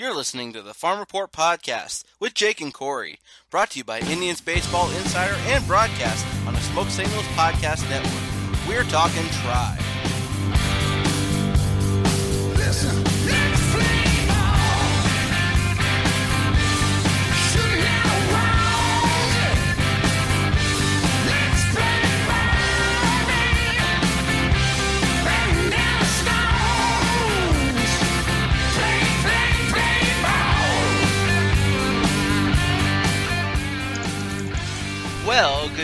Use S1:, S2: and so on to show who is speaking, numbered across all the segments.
S1: You're listening to the Farm Report Podcast with Jake and Corey, brought to you by Indians Baseball Insider and broadcast on the Smoke Signals Podcast Network. We're talking tribe.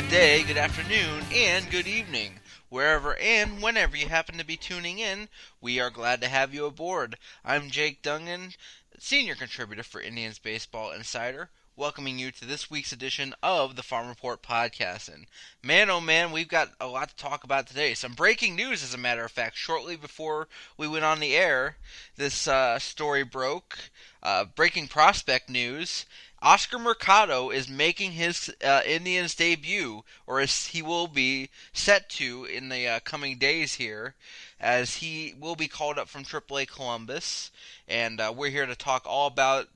S1: Good day, good afternoon, and good evening. Wherever and whenever you happen to be tuning in, we are glad to have you aboard. I'm Jake Dungan, senior contributor for Indians Baseball Insider, welcoming you to this week's edition of the Farm Report Podcast. And man, oh man, we've got a lot to talk about today. Some breaking news, as a matter of fact. Shortly before we went on the air, this uh, story broke. Uh, breaking prospect news. Oscar Mercado is making his uh, Indians debut, or he will be set to in the uh, coming days here, as he will be called up from AAA Columbus. And uh, we're here to talk all about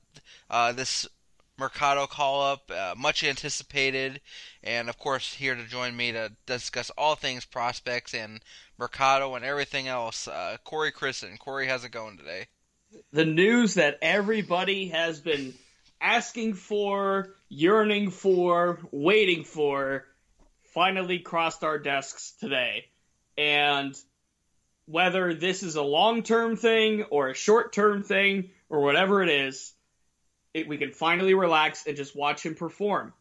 S1: uh, this Mercado call up, uh, much anticipated, and of course, here to join me to discuss all things prospects and Mercado and everything else. Uh, Corey Christen. Corey, how's it going today?
S2: the news that everybody has been asking for, yearning for, waiting for, finally crossed our desks today. And whether this is a long term thing or a short term thing or whatever it is, it, we can finally relax and just watch him perform.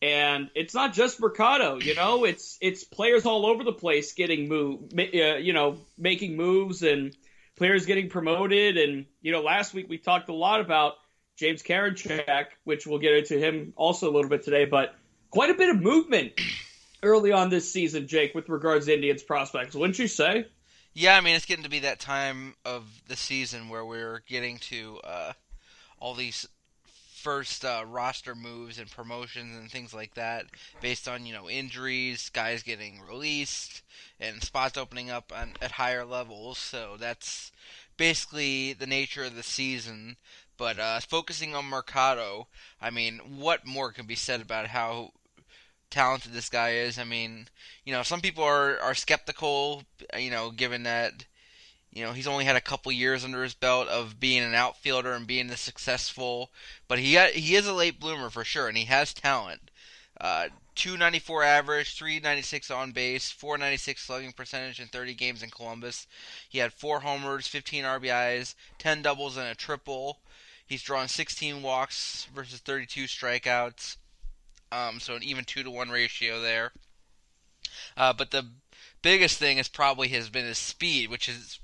S2: And it's not just Mercado, you know, it's it's players all over the place getting move, uh, you know, making moves and players getting promoted. And you know, last week we talked a lot about James Karinchak, which we'll get into him also a little bit today. But quite a bit of movement early on this season, Jake, with regards to Indians prospects, wouldn't you say?
S1: Yeah, I mean it's getting to be that time of the season where we're getting to uh, all these first uh, roster moves and promotions and things like that, based on you know injuries, guys getting released, and spots opening up on, at higher levels. So that's basically the nature of the season. But uh, focusing on Mercado, I mean, what more can be said about how talented this guy is? I mean, you know, some people are are skeptical, you know, given that you know, he's only had a couple years under his belt of being an outfielder and being this successful, but he he is a late bloomer for sure, and he has talent. Uh, 294 average, 396 on base, 496 slugging percentage in 30 games in Columbus. He had four homers, 15 RBIs, 10 doubles, and a triple. He's drawn 16 walks versus 32 strikeouts, um, so an even two to one ratio there. Uh, but the biggest thing is probably has been his speed, which has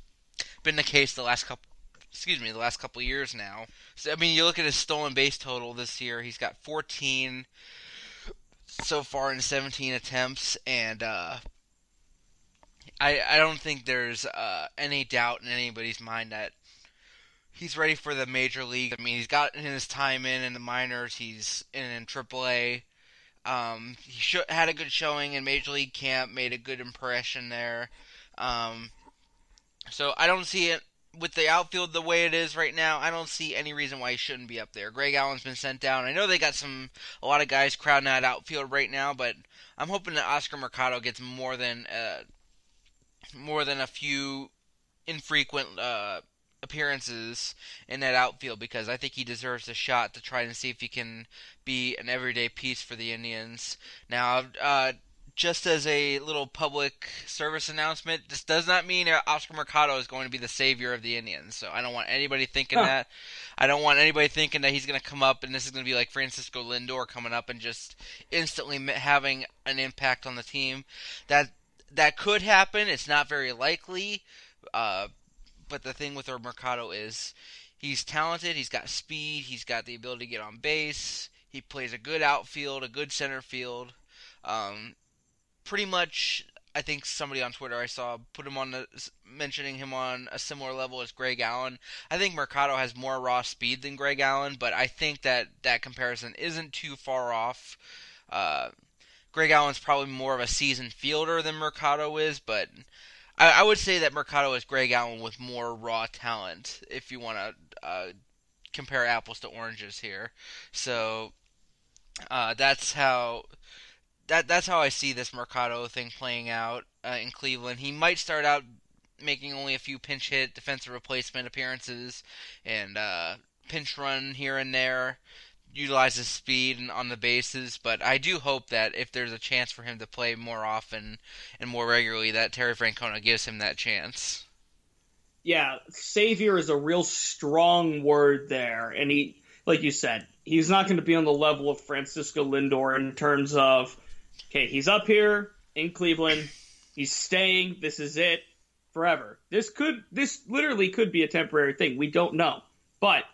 S1: been the case the last couple excuse me, the last couple years now. So I mean, you look at his stolen base total this year, he's got 14 so far in 17 attempts and uh I I don't think there's uh any doubt in anybody's mind that he's ready for the major league. I mean, he's gotten his time in in the minors, he's in in AAA. Um, he sh- had a good showing in Major League Camp, made a good impression there. Um, so I don't see it with the outfield the way it is right now. I don't see any reason why he shouldn't be up there. Greg Allen's been sent down. I know they got some a lot of guys crowding that outfield right now, but I'm hoping that Oscar Mercado gets more than uh, more than a few infrequent uh, appearances in that outfield because I think he deserves a shot to try and see if he can be an everyday piece for the Indians. Now, uh, just as a little public service announcement, this does not mean Oscar Mercado is going to be the savior of the Indians. So I don't want anybody thinking
S2: Huh.
S1: that. I don't want anybody thinking that he's going to come up and this is going to be like Francisco Lindor coming up and just instantly having an impact on the team. That that could happen. It's not very likely. Uh, but the thing with our Mercado is he's talented. He's got speed. He's got the ability to get on base. He plays a good outfield, a good center field. Um, pretty much, I think somebody on Twitter I saw put him on the mentioning him on a similar level as Greg Allen. I think Mercado has more raw speed than Greg Allen, but I think that that comparison isn't too far off. Uh, Greg Allen's probably more of a seasoned fielder than Mercado is, but I, I would say that Mercado is Greg Allen with more raw talent. If you want to uh, compare apples to oranges here. So uh, that's how that that's how I see this Mercado thing playing out uh, in Cleveland. He might start out making only a few pinch hit defensive replacement appearances and uh, pinch run here and there, utilize his speed and on the bases. But I do hope that if there's a chance for him to play more often and more regularly, that Terry Francona gives him that chance.
S2: yeah, savior is a real strong word there, and he, like you said, he's not going to be on the level of Francisco Lindor in terms of, okay, he's up here in Cleveland, he's staying, this is it forever. This could, this literally could be a temporary thing. We don't know, but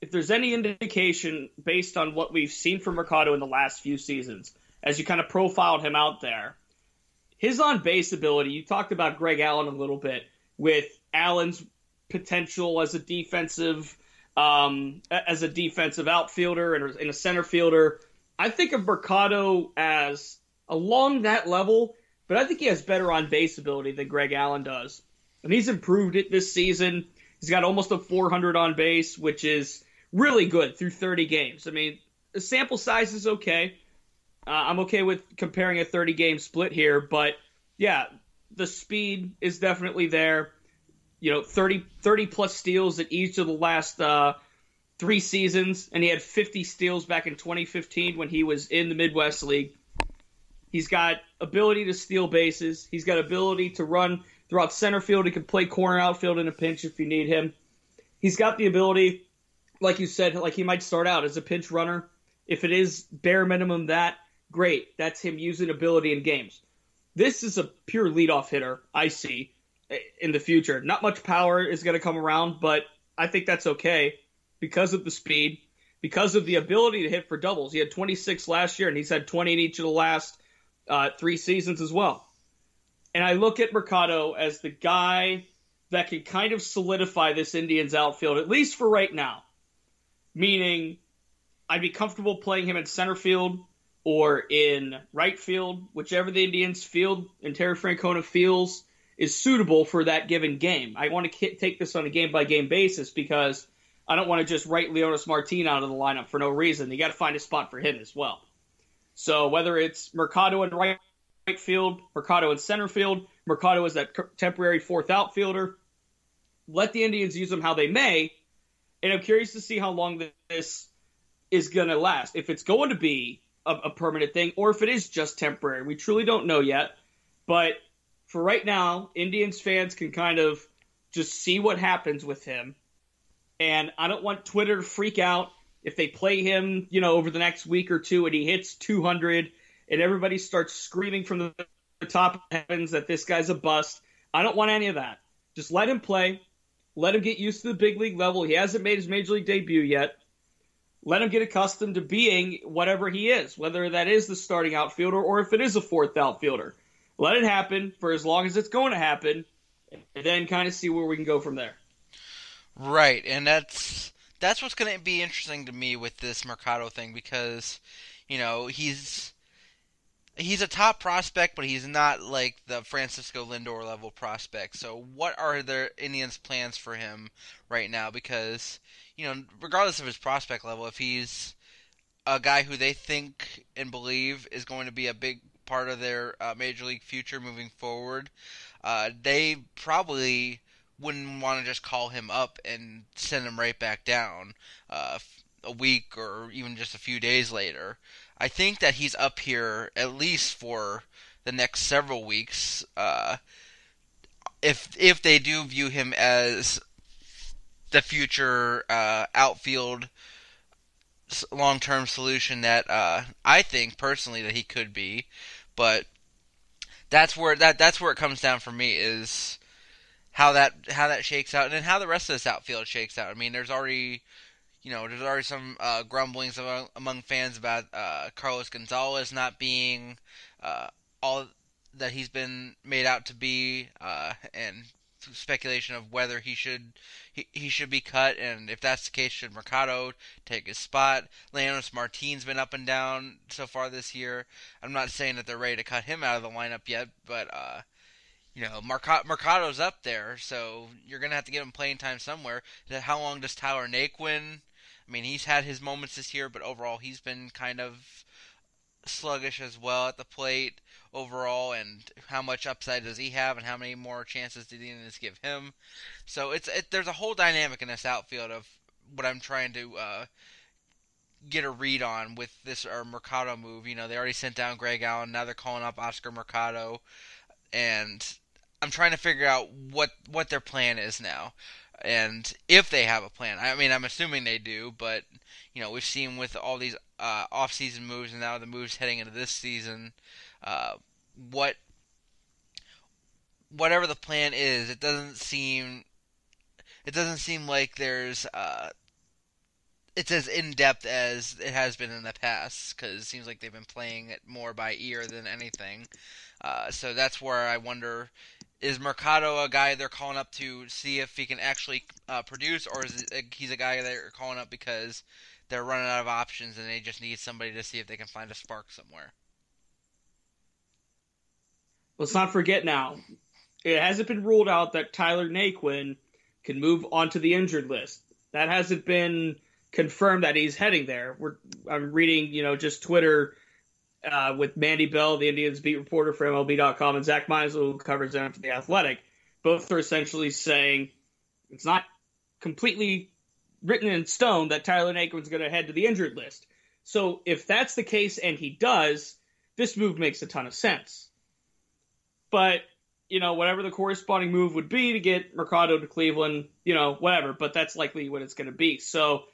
S2: if there's any indication based on what we've seen from Mercado in the last few seasons, as you kind of profiled him out there, his on base ability, you talked about Greg Allen a little bit with Allen's potential as a defensive um, as a defensive outfielder and, and a center fielder. I think of Mercado as along that level, but I think he has better on base ability than Greg Allen does. And he's improved it this season. He's got almost a 400 on base, which is really good through 30 games. I mean, the sample size is okay. Uh, I'm okay with comparing a 30 game split here, but yeah, the speed is definitely there. You know, 30, 30 plus steals at each of the last uh, three seasons, and he had 50 steals back in 2015 when he was in the Midwest League. He's got ability to steal bases. He's got ability to run throughout center field. He can play corner outfield in a pinch if you need him. He's got the ability, like you said, like he might start out as a pinch runner. If it is bare minimum that, great. That's him using ability in games. This is a pure leadoff hitter, I see, in the future. Not much power is going to come around, but I think that's okay because of the speed, because of the ability to hit for doubles. He had 26 last year, and he's had 20 in each of the last uh, three seasons as well. And I look at Mercado as the guy that can kind of solidify this Indians outfield, at least for right now. Meaning, I'd be comfortable playing him in center field or in right field, whichever the Indians field and Terry Francona feels is suitable for that given game. I want to take this on a game by game basis because I don't want to just write Leonys Martin out of the lineup for no reason. You got to find a spot for him as well. So whether it's Mercado in right field, Mercado in center field, Mercado is that temporary fourth outfielder. Let the Indians use them how they may, and I'm curious to see how long this is going to last. If it's going to be a, a permanent thing, or if it is just temporary, we truly don't know yet. But for right now, Indians fans can kind of just see what happens with him. And I don't want Twitter to freak out if they play him, you know, over the next week or two and he hits 200 and everybody starts screaming from the top heavens that this guy's a bust. I don't want any of that. Just let him play. Let him get used to the big league level. He hasn't made his major league debut yet. Let him get accustomed to being whatever he is, whether that is the starting outfielder or if it is a fourth outfielder. Let it happen for as long as it's going to happen, and then kind of see where we can go from there.
S1: Right, and that's that's what's going to be interesting to me with this Mercado thing because, you know, he's he's a top prospect, but he's not like the Francisco Lindor level prospect. So, what are the Indians' plans for him right now? Because, you know, regardless of his prospect level, if he's a guy who they think and believe is going to be a big part of their uh, major league future moving forward, uh, they probably wouldn't want to just call him up and send him right back down uh, a week or even just a few days later. I think that he's up here at least for the next several weeks. Uh, if if they do view him as the future uh, outfield long term solution that uh, I think personally that he could be, but that's where that that's where it comes down for me is how that how that shakes out and then how the rest of this outfield shakes out. I mean, there's already you know, there's already some uh, grumblings among, among fans about uh, Carlos Gonzalez not being uh, all that he's been made out to be, uh, and speculation of whether he should he, he should be cut, and if that's the case, should Mercado take his spot? Leonys Martin's been up and down so far this year. I'm not saying that they're ready to cut him out of the lineup yet, but uh, you know, Mercado's up there, so you're gonna have to give him playing time somewhere. How long does Tyler Naquin? I mean, he's had his moments this year, but overall, he's been kind of sluggish as well at the plate overall. And how much upside does he have, and how many more chances do the Indians give him? So it's it, there's a whole dynamic in this outfield of what I'm trying to uh, get a read on with this or Mercado move. You know, they already sent down Greg Allen. Now they're calling up Oscar Mercado, and I'm trying to figure out what what their plan is now, and if they have a plan. I mean, I'm assuming they do, but you know, we've seen with all these uh, off-season moves and now the moves heading into this season, uh, what whatever the plan is, it doesn't seem it doesn't seem like there's uh, it's as in depth as it has been in the past because it seems like they've been playing it more by ear than anything. Uh, so that's where I wonder: is Mercado a guy they're calling up to see if he can actually uh, produce, or is it, he's a guy they're calling up because they're running out of options and they just need somebody to see if they can find a spark somewhere?
S2: Let's not forget now, it hasn't been ruled out that Tyler Naquin can move onto the injured list. That hasn't been confirmed that he's heading there. We're I'm reading, you know, just Twitter uh, with Mandy Bell, the Indians beat reporter for MLB.com, and Zack Meisel, who covers them for the Athletic. Both are essentially saying it's not completely written in stone that Tyler Naquin's going to head to the injured list. So if that's the case and he does, this move makes a ton of sense. But you know, whatever the corresponding move would be to get Mercado to Cleveland, you know, whatever, but that's likely what it's going to be. So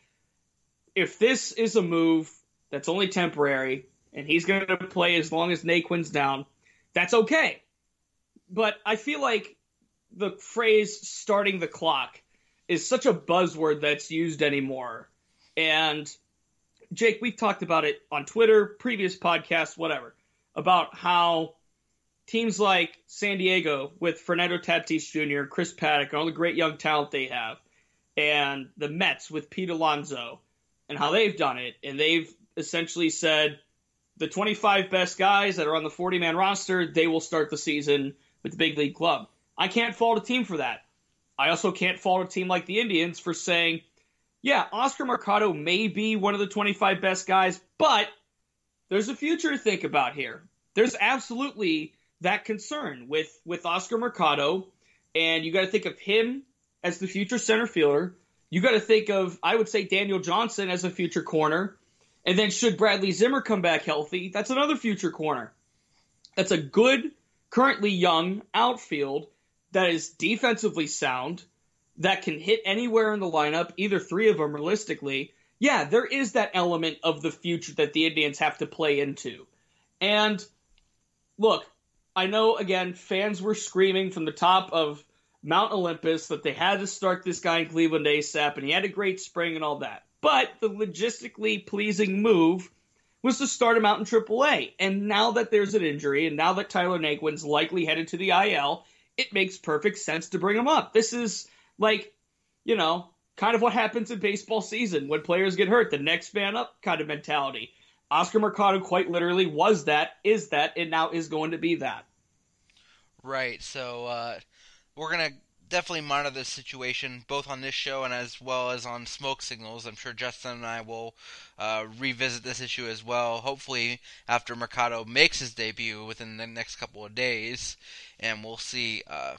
S2: if this is a move that's only temporary and he's going to play as long as Naquin's down, that's okay. But I feel like the phrase starting the clock is such a buzzword that's used anymore. And Jake, we've talked about it on Twitter, previous podcasts, whatever, about how teams like San Diego with Fernando Tatis Jr., Chris Paddack, and all the great young talent they have, and the Mets with Pete Alonso, and how they've done it. And they've essentially said the 25 best guys that are on the 40 man roster, they will start the season with the big league club. I can't fault a team for that. I also can't fault a team like the Indians for saying, yeah, Oscar Mercado may be one of the 25 best guys, but there's a future to think about here. There's absolutely that concern with with Oscar Mercado, and you got to think of him as the future center fielder. You got to think of I would say Daniel Johnson as a future corner, and then should Bradley Zimmer come back healthy, that's another future corner. That's a good, currently young outfield that is defensively sound, that can hit anywhere in the lineup, either three of them realistically. Yeah, there is that element of the future that the Indians have to play into. And look, I know again fans were screaming from the top of Mount Olympus that they had to start this guy in Cleveland ASAP, and he had a great spring and all that. But the logistically pleasing move was to start him out in AAA. And now that there's an injury, and now that Tyler Naquin's likely headed to the IL, it makes perfect sense to bring him up. This is like, you know, kind of what happens in baseball season when players get hurt, the next man up kind of mentality. Oscar Mercado quite literally was that, is that, and now is going to be that.
S1: Right. So uh, we're gonna definitely monitor this situation both on this show and as well as on Smoke Signals. I'm sure Justin and I will uh, revisit this issue as well. Hopefully after Mercado makes his debut within the next couple of days, and we'll see. Uh,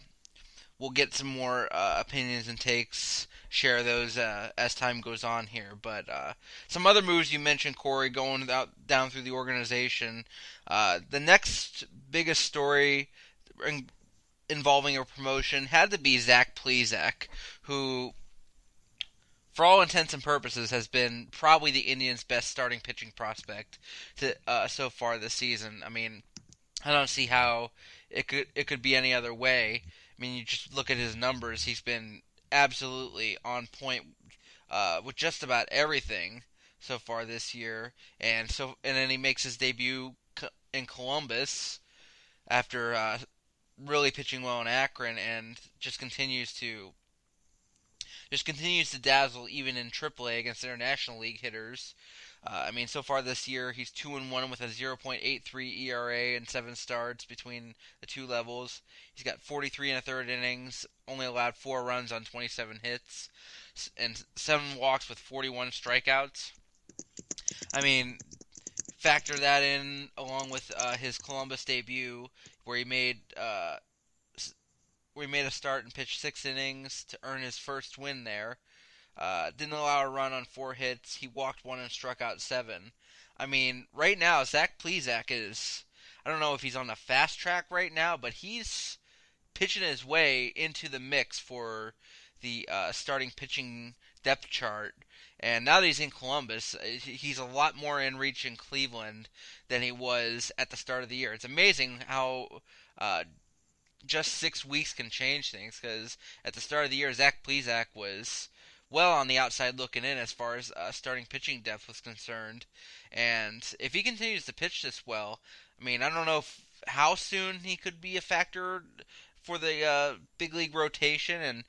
S1: we'll get some more uh, opinions and takes. Share those uh, as time goes on here. But uh, some other moves you mentioned, Corey, going out, down through the organization. Uh, the next biggest story involving a promotion had to be Zach Plesac, who, for all intents and purposes, has been probably the Indians' best starting pitching prospect to, uh, so far this season. I mean, I don't see how it could it could be any other way. I mean, you just look at his numbers; he's been absolutely on point uh, with just about everything so far this year, and so and then he makes his debut in Columbus after uh, really pitching well in Akron, and just continues to just continues to dazzle even in AAA against international league hitters. Uh, I mean, so far this year, he's two and one with a 0.83 ERA and seven starts between the two levels. He's got 43 and a third innings, only allowed four runs on 27 hits, and seven walks with 41 strikeouts. I mean, factor that in along with uh, his Columbus debut, where he made uh, where he made a start and pitched six innings to earn his first win there. Uh, didn't allow a run on four hits. He walked one and struck out seven. I mean, right now Zach Plesac is. I don't know if he's on the fast track right now, but he's pitching his way into the mix for the uh, starting pitching depth chart. And now that he's in Columbus, uh, he's a lot more in reach in Cleveland than he was at the start of the year. It's amazing how uh, just six weeks can change things. Because at the start of the year, Zach Plesac was well on the outside looking in as far as uh, starting pitching depth was concerned. And if he continues to pitch this well, I mean, I don't know if, how soon he could be a factor for the uh, big league rotation. And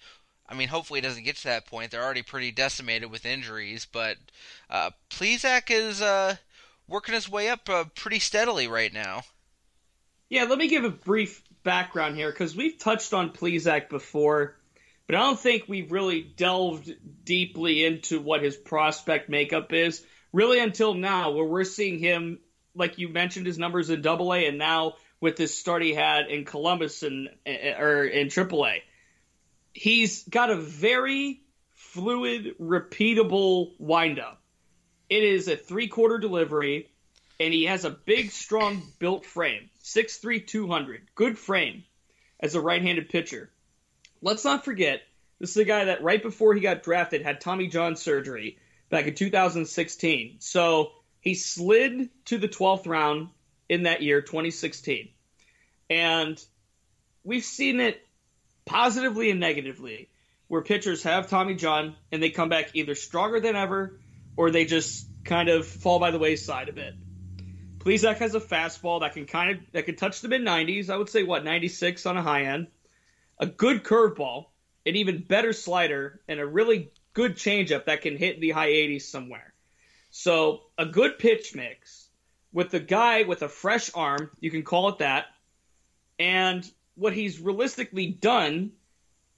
S1: I mean, hopefully, it doesn't get to that point. They're already pretty decimated with injuries, but uh, Plesac is uh, working his way up uh, pretty steadily right now.
S2: Yeah, let me give a brief background here because we've touched on Plesac before, but I don't think we've really delved deeply into what his prospect makeup is. Really, until now, where we're seeing him, like you mentioned, his numbers in Double A, and now with this start he had in Columbus and or in Triple A, he's got a very fluid, repeatable windup. It is a three-quarter delivery and he has a big, strong built frame. 6'3", 200. Good frame as a right-handed pitcher. Let's not forget, this is a guy that right before he got drafted had Tommy John surgery back in 2016. So he slid to the 12th round in that year, 2016. And we've seen it positively and negatively, where pitchers have Tommy John and they come back either stronger than ever or they just kind of fall by the wayside a bit. Plesac has a fastball that can kind of that can touch the mid 90s. I would say what 96 on a high end, a good curveball, an even better slider, and a really good changeup that can hit the high 80s somewhere. So a good pitch mix with the guy with a fresh arm, you can call it that, and what he's realistically done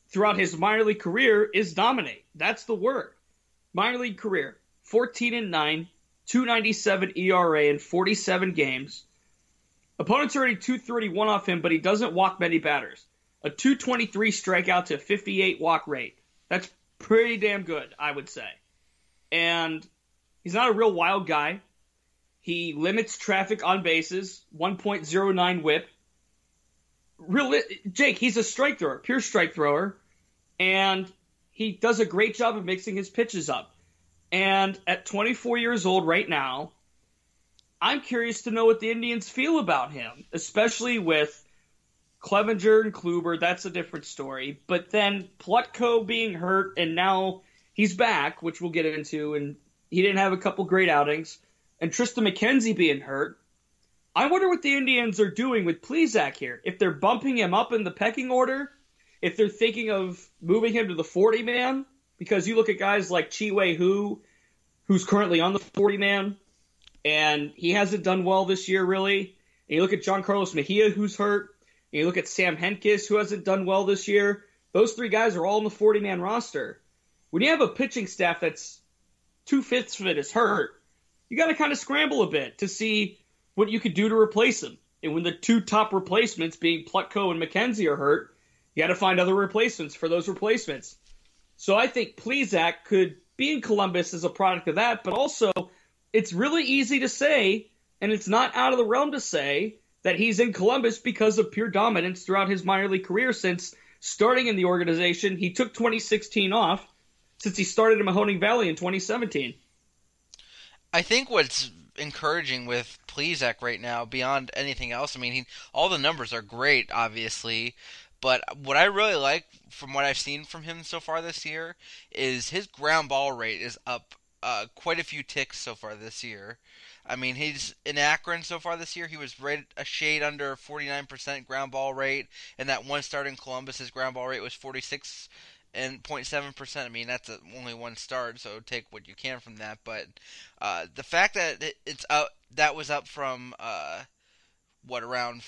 S2: throughout his minor league career is dominate. That's the word. Minor league career, 14 and 9, 297 ERA in 47 games. Opponents are already 231 off him, but he doesn't walk many batters. A 223 strikeout to 58 walk rate. That's pretty damn good, I would say. And he's not a real wild guy. He limits traffic on bases, 1.09 whip. Real, Jake, he's a strike thrower, pure strike thrower, and he does a great job of mixing his pitches up. And at 24 years old right now, I'm curious to know what the Indians feel about him, especially with Clevinger and Kluber. That's a different story. But then Plutko being hurt, and now he's back, which we'll get into, and he didn't have a couple great outings. And Triston McKenzie being hurt. I wonder what the Indians are doing with Plesac here. If they're bumping him up in the pecking order, if they're thinking of moving him to the 40 man, because you look at guys like Chih-Wei Hu, who's currently on the 40 man, and he hasn't done well this year, really. And you look at Jean Carlos Mejia, who's hurt. And you look at Sam Hentges, who hasn't done well this year. Those three guys are all in the 40 man roster. When you have a pitching staff that's two fifths of it is hurt, you got to kind of scramble a bit to see what you could do to replace him. And when the two top replacements, being Plutko and McKenzie, are hurt, you got to find other replacements for those replacements. So I think Plesac could be in Columbus as a product of that, but also it's really easy to say, and it's not out of the realm to say, that he's in Columbus because of pure dominance throughout his minor league career since starting in the organization. He took 2016 off since he started in Mahoning Valley in 2017.
S1: I think what's encouraging with Plesac right now, beyond anything else, I mean, he, all the numbers are great, obviously, but what I really like from what I've seen from him so far this year is his ground ball rate is up uh, quite a few ticks so far this year. I mean, he's in Akron so far this year. He was right a shade under 49% ground ball rate, and that one start in Columbus, his ground ball rate was 46 and 0.7 percent. I mean, that's a, only one start, so take what you can from that. But uh, the fact that it, it's up, that was up from uh, what around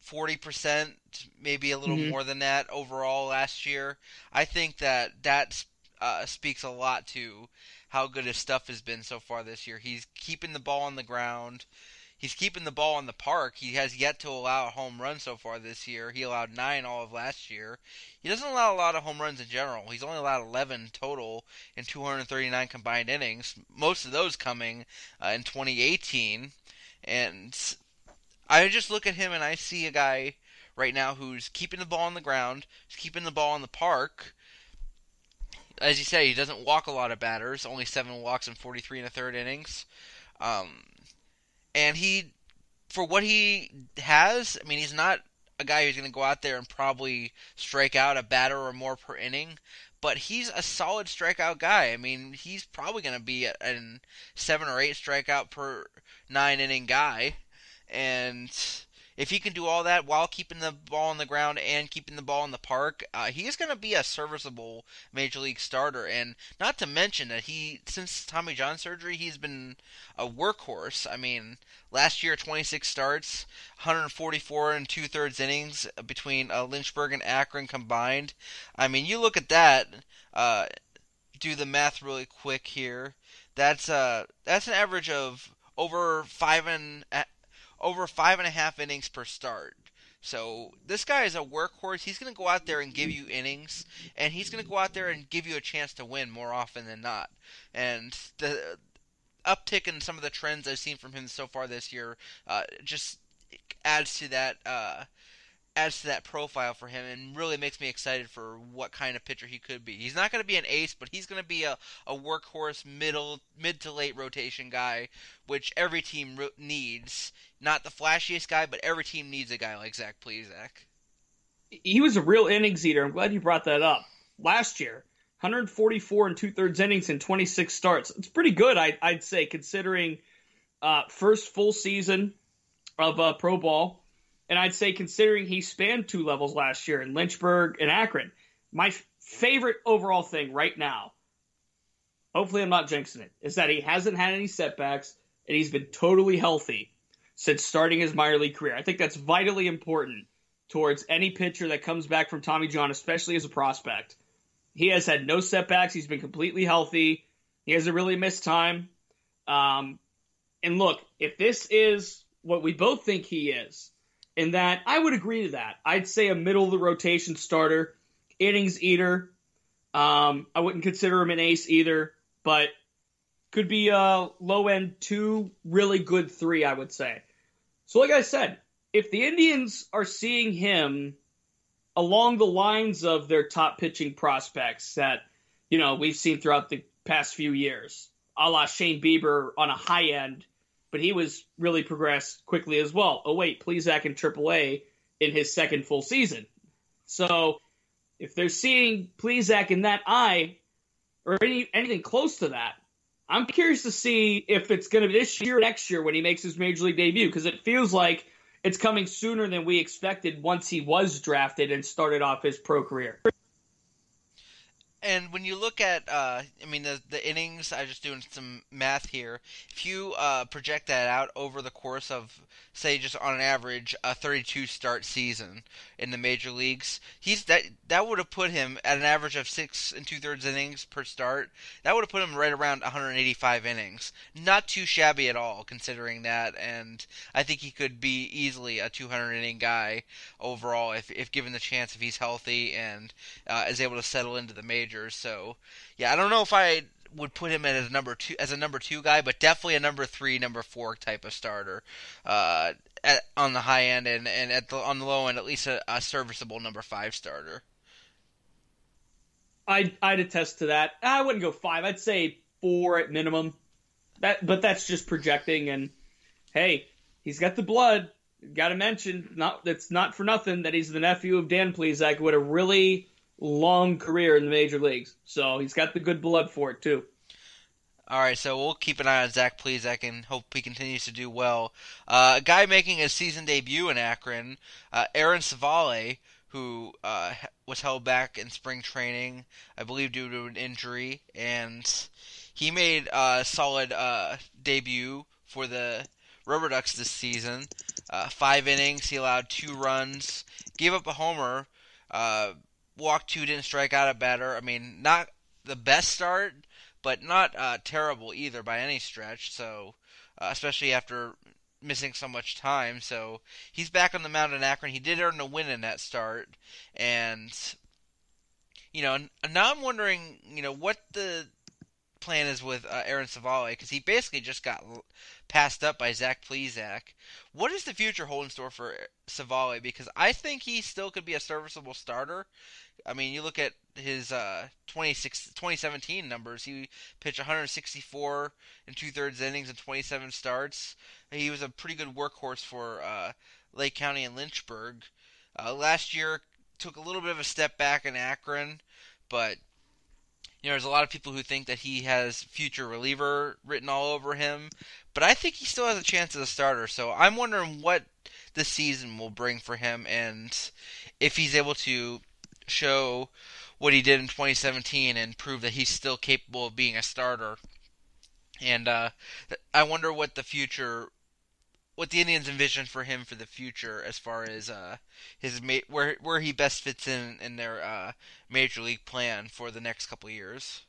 S1: 40 percent, maybe a little
S2: Mhm.
S1: more than that overall last year. I think that that uh, speaks a lot to how good his stuff has been so far this year. He's keeping the ball on the ground. He's keeping the ball in the park. He has yet to allow a home run so far this year. He allowed nine all of last year. He doesn't allow a lot of home runs in general. He's only allowed 11 total in 239 combined innings. Most of those coming uh, in 2018. And I just look at him and I see a guy right now who's keeping the ball on the ground, who's keeping the ball in the park. As you say, he doesn't walk a lot of batters. Only seven walks in 43 and a third innings. Um, and he, for what he has, I mean, he's not a guy who's going to go out there and probably strike out a batter or more per inning, but he's a solid strikeout guy. I mean, he's probably going to be a, a seven or eight strikeout per nine inning guy, and if he can do all that while keeping the ball on the ground and keeping the ball in the park, uh, he's going to be a serviceable major league starter. And not to mention that he, since Tommy John surgery, he's been a workhorse. I mean, last year 26 starts, 144 and two thirds innings between uh, Lynchburg and Akron combined. I mean, you look at that. Uh, do the math really quick here. That's uh that's an average of over five and over five and a half innings per start. So this guy is a workhorse. He's going to go out there and give you innings, and he's going to go out there and give you a chance to win more often than not. And the uptick in some of the trends I've seen from him so far this year uh, just adds to that uh, adds to that profile for him and really makes me excited for what kind of pitcher he could be. He's not going to be an ace, but he's going to be a, a workhorse middle mid to late rotation guy, which every team needs. Not the flashiest guy, but every team needs a guy like Zach Plesac.
S2: he was a real innings eater. I'm glad you brought that up. Last year, 144 and two thirds innings in 26 starts. It's pretty good, I, I'd say, considering uh, first full season of uh, pro ball, and I'd say considering he spanned two levels last year in Lynchburg and Akron. My favorite overall thing right now, hopefully I'm not jinxing it, is that he hasn't had any setbacks and he's been totally healthy since starting his minor league career. I think that's vitally important towards any pitcher that comes back from Tommy John, especially as a prospect. He has had no setbacks. He's been completely healthy. He hasn't really missed time. Um, and look, if this is what we both think he is, in that I would agree to that. I'd say a middle of the rotation starter, innings eater. Um, I wouldn't consider him an ace either, but could be a low end two, really good three, I would say. So, like I said, if the Indians are seeing him along the lines of their top pitching prospects that, you know, we've seen throughout the past few years, a la Shane Bieber on a high end, but he was really progressed quickly as well. Oh, wait, Plesac in AAA in his second full season. So if they're seeing Plesac in that eye or any, anything close to that, I'm curious to see if it's going to be this year or next year when he makes his major league debut because it feels like it's coming sooner than we expected once he was drafted and started off his pro career.
S1: And when you look at, uh, I mean, the the innings, I'm just doing some math here. If you uh, project that out over the course of, say, just on an average, a 32 start season in the major leagues, he's that that would have put him at an average of six and two thirds innings per start. That would have put him right around 185 innings. Not too shabby at all, considering that. And I think he could be easily a 200 inning guy overall if if given the chance if he's healthy and uh, is able to settle into the majors. So yeah, I don't know if I would put him as a number two as a number two guy, but definitely a number three, number four type of starter uh, at, on the high end, and, and at the on the low end, at least a, a serviceable number five starter.
S2: I'd, I'd attest to that. I wouldn't go five. I'd say four at minimum. That, but that's just projecting. And hey, he's got the blood. Got to mention, not it's not for nothing that he's the nephew of Dan Plesac, who had a really long career in the major leagues. So he's got the good blood for it too.
S1: All right, so we'll keep an eye on Zach Plesac and hope he continues to do well. Uh, a guy making his season debut in Akron, uh, Aaron Civale, who uh, was held back in spring training, I believe due to an injury, and he made a solid uh, debut for the Rubber Ducks this season. Uh, five innings, he allowed two runs, gave up a homer, uh, walked two, didn't strike out a batter. I mean, not the best start, but not uh, terrible either by any stretch. So, uh, especially after missing so much time, so he's back on the mound in Akron. He did earn a win in that start, and you know, now I'm wondering, you know, what the plan is with uh, Aaron Civale because he basically just got passed up by Zach Plesac. What does the future hold in store for Civale? Because I think he still could be a serviceable starter. I mean, you look at his uh, 2017 numbers. He pitched 164 and two thirds innings and 27 starts. He was a pretty good workhorse for uh, Lake County and Lynchburg. Uh, last year took a little bit of a step back in Akron, but you know, there's a lot of people who think that he has future reliever written all over him, but I think he still has a chance as a starter. So I'm wondering what the season will bring for him and if he's able to show what he did in 2017 and prove that he's still capable of being a starter. And uh, I wonder what the future, what the Indians envision for him for the future, as far as uh, his ma- where where he best fits in in their uh, major league plan for the next couple years.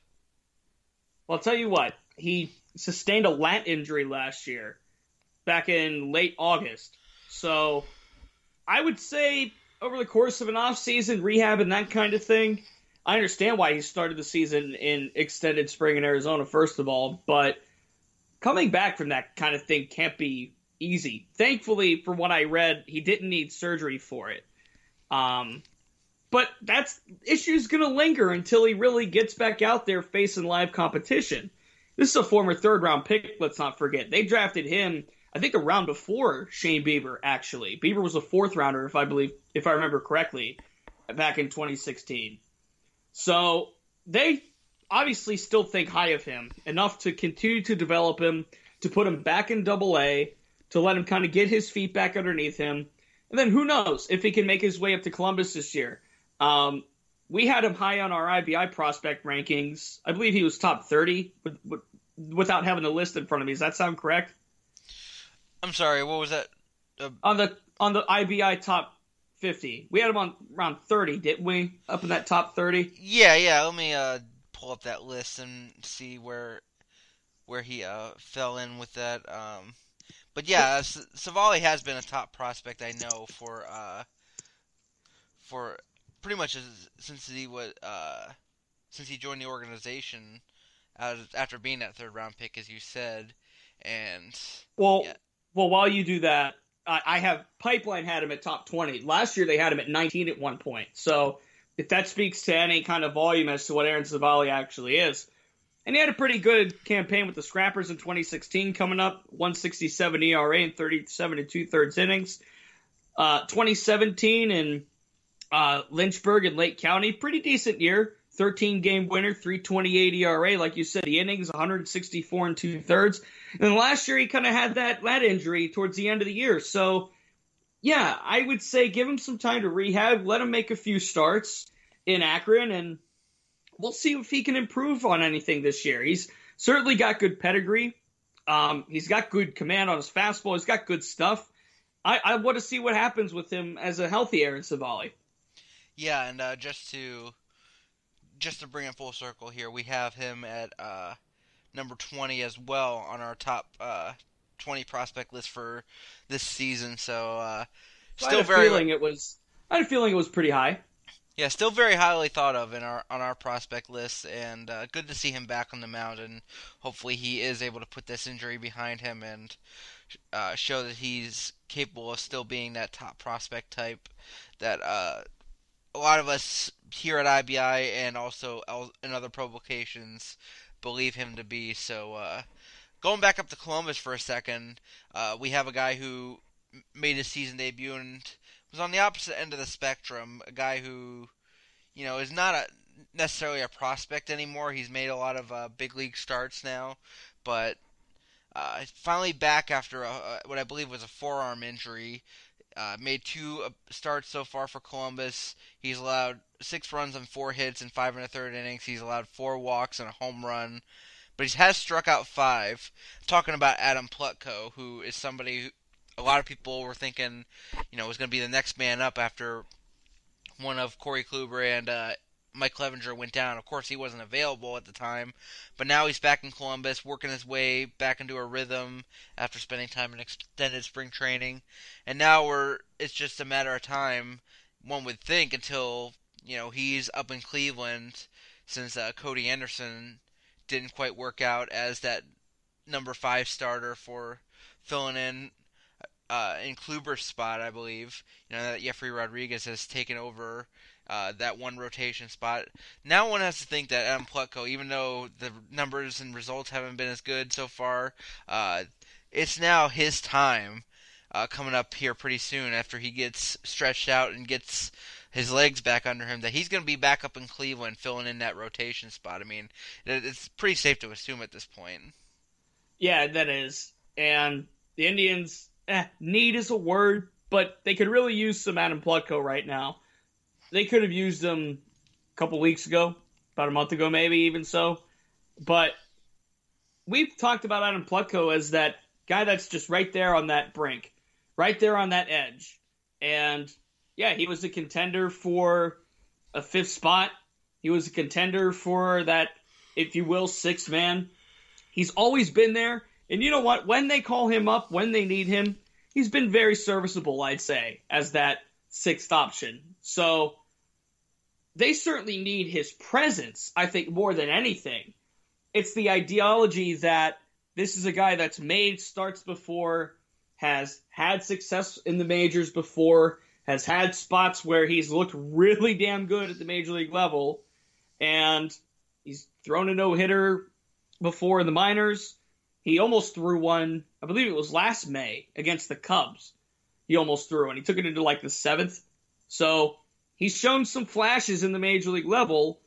S2: Well, I'll tell you what, he sustained a lat injury last year, back in late August. So I would say over the course of an off season, rehab and that kind of thing, I understand why he started the season in extended spring in Arizona, first of all, but coming back from that kind of thing can't be easy. Thankfully, from what I read, he didn't need surgery for it. Um, but that's issue's going to linger until he really gets back out there facing live competition. This is a former third round pick, let's not forget. They drafted him, I think, a round before Shane Bieber, actually. Bieber was a fourth rounder, if I believe, if I remember correctly, back in 2016. So they obviously still think high of him, enough to continue to develop him, to put him back in double A, to let him kind of get his feet back underneath him. And then who knows if he can make his way up to Columbus this year. Um, we had him high on our IBI prospect rankings. I believe he was top 30 with, with, without having the list in front of me. Does that sound correct?
S1: I'm sorry, what was that?
S2: On the on the IBI top 50. We had him on around 30, didn't we? Up in that top 30.
S1: Yeah, yeah. Let me uh, pull up that list and see where where he uh, fell in with that. Um, but yeah, S- Civale has been a top prospect I know for uh, for pretty much as, since he was uh, since he joined the organization as, after being that third round pick, as you said, and
S2: Well,
S1: Yeah.
S2: well, while you do that, I, I have Pipeline had him at top 20. Last year they had him at 19 at one point. So if that speaks to any kind of volume as to what Aaron Civale actually is. And he had a pretty good campaign with the Scrappers in 2016 coming up, 167 ERA and 37 and two thirds innings. Uh, 2017 in uh, Lynchburg and Lake County, pretty decent year. 13 game winner, 328 ERA, like you said, the innings 164 and two thirds. And last year he kind of had that lat injury towards the end of the year. So yeah, I would say give him some time to rehab, let him make a few starts in Akron, and we'll see if he can improve on anything this year. He's certainly got good pedigree. Um, he's got good command on his fastball. He's got good stuff. I, I want to see what happens with him as a healthy Aaron Civale.
S1: yeah, and uh, just to just to bring it full circle here, we have him at uh, number 20 as well on our top uh, 20 prospect list for this season. So uh,
S2: I
S1: still
S2: had a
S1: very
S2: feeling it was. I had a feeling it was pretty high.
S1: Yeah, still very highly thought of in our on our prospect list, and uh, good to see him back on the mound. And hopefully, he is able to put this injury behind him and uh, show that he's capable of still being that top prospect type that uh, a lot of us here at IBI and also in other publications believe him to be. So, uh, going back up to Columbus for a second, uh, we have a guy who made his season debut and was on the opposite end of the spectrum. A guy who, you know, is not a necessarily a prospect anymore. He's made a lot of uh, big league starts now, but uh, finally back after a, what I believe was a forearm injury. Uh, made two uh, starts so far for Columbus. He's allowed six runs on four hits in five and a third innings. He's allowed four walks and a home run, but he has struck out five. talking about Adam Plutko, who is somebody a lot of people were thinking, you know, was going to be the next man up after one of Corey Kluber and uh, Mike Clevinger went down. Of course, he wasn't available at the time, but now he's back in Columbus, working his way back into a rhythm after spending time in extended spring training. And now we're it's just a matter of time, one would think, until you know he's up in Cleveland, since uh, Cody Anderson didn't quite work out as that number five starter for filling in uh, in Kluber's spot, I believe. You know that Jefry Rodriguez has taken over uh, that one rotation spot. Now one has to think that Adam Plutko, even though the numbers and results haven't been as good so far, uh, it's now his time uh, coming up here pretty soon after he gets stretched out and gets his legs back under him that he's going to be back up in Cleveland filling in that rotation spot. I mean, it's pretty safe to assume at this point.
S2: Yeah, that is. And the Indians, eh, need is a word, but they could really use some Adam Plutko right now. They could have used him a couple weeks ago, about a month ago, maybe even so. But we've talked about Adam Plutko as that guy that's just right there on that brink, right there on that edge. And yeah, he was a contender for a fifth spot. He was a contender for that, if you will, sixth man. He's always been there. And you know what? When they call him up, when they need him, he's been very serviceable, I'd say, as that sixth option. So they certainly need his presence, I think, more than anything. It's the ideology that this is a guy that's made starts before, has had success in the majors before, has had spots where he's looked really damn good at the major league level, and he's thrown a no hitter before in the minors. He almost threw one, I believe it was last May against the Cubs. He almost threw, and he took it into like the seventh. So he's shown some flashes in the major league level,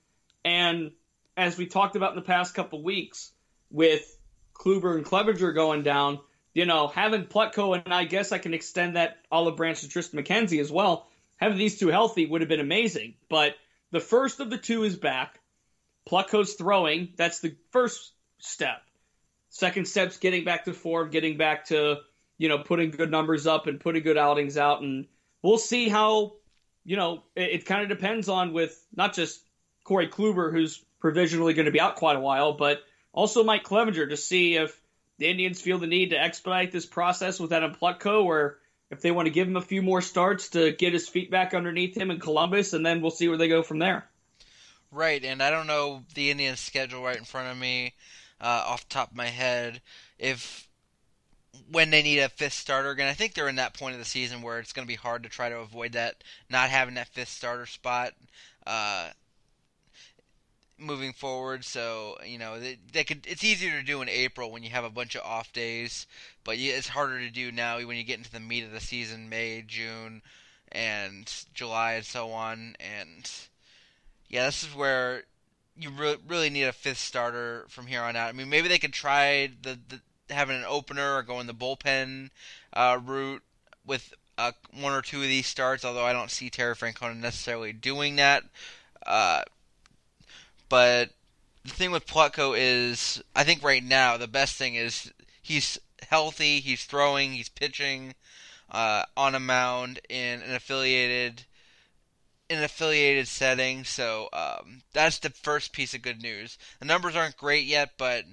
S2: and as we talked about in the past couple weeks, with Kluber and Clevinger going down, you know, having Plutko and I guess I can extend that olive branch to Triston McKenzie as well. Having these two healthy would have been amazing. But the first of the two is back. Plutko's throwing. That's the first step. Second step's getting back to form, getting back to, you know, putting good numbers up and putting good outings out. And we'll see how, you know, it, it kind of depends on with not just Corey Kluber, who's provisionally going to be out quite a while, but also Mike Clevinger to see if the Indians feel the need to expedite this process with Adam Plutko or if they want to give him a few more starts to get his feet back underneath him in Columbus, and then we'll see where they go from there.
S1: Right, and I don't know the Indians' schedule right in front of me uh, off top of my head. If when they need a fifth starter again, I think they're in that point of the season where it's going to be hard to try to avoid that, not having that fifth starter spot. Uh, moving forward. So you know they, they could. It's easier to do in April when you have a bunch of off days, but it's harder to do now when you get into the meat of the season, May, June, and July, and so on. And yeah, this is where you re- really need a fifth starter from here on out. I mean, maybe they could try the, the having an opener or going the bullpen uh, route with uh, one or two of these starts. Although I don't see Terry Francona necessarily doing that. Uh, but the thing with Plutko is, I think right now the best thing is he's healthy, he's throwing, he's pitching uh, on a mound in an affiliated an affiliated setting. So um, that's the first piece of good news. The numbers aren't great yet, but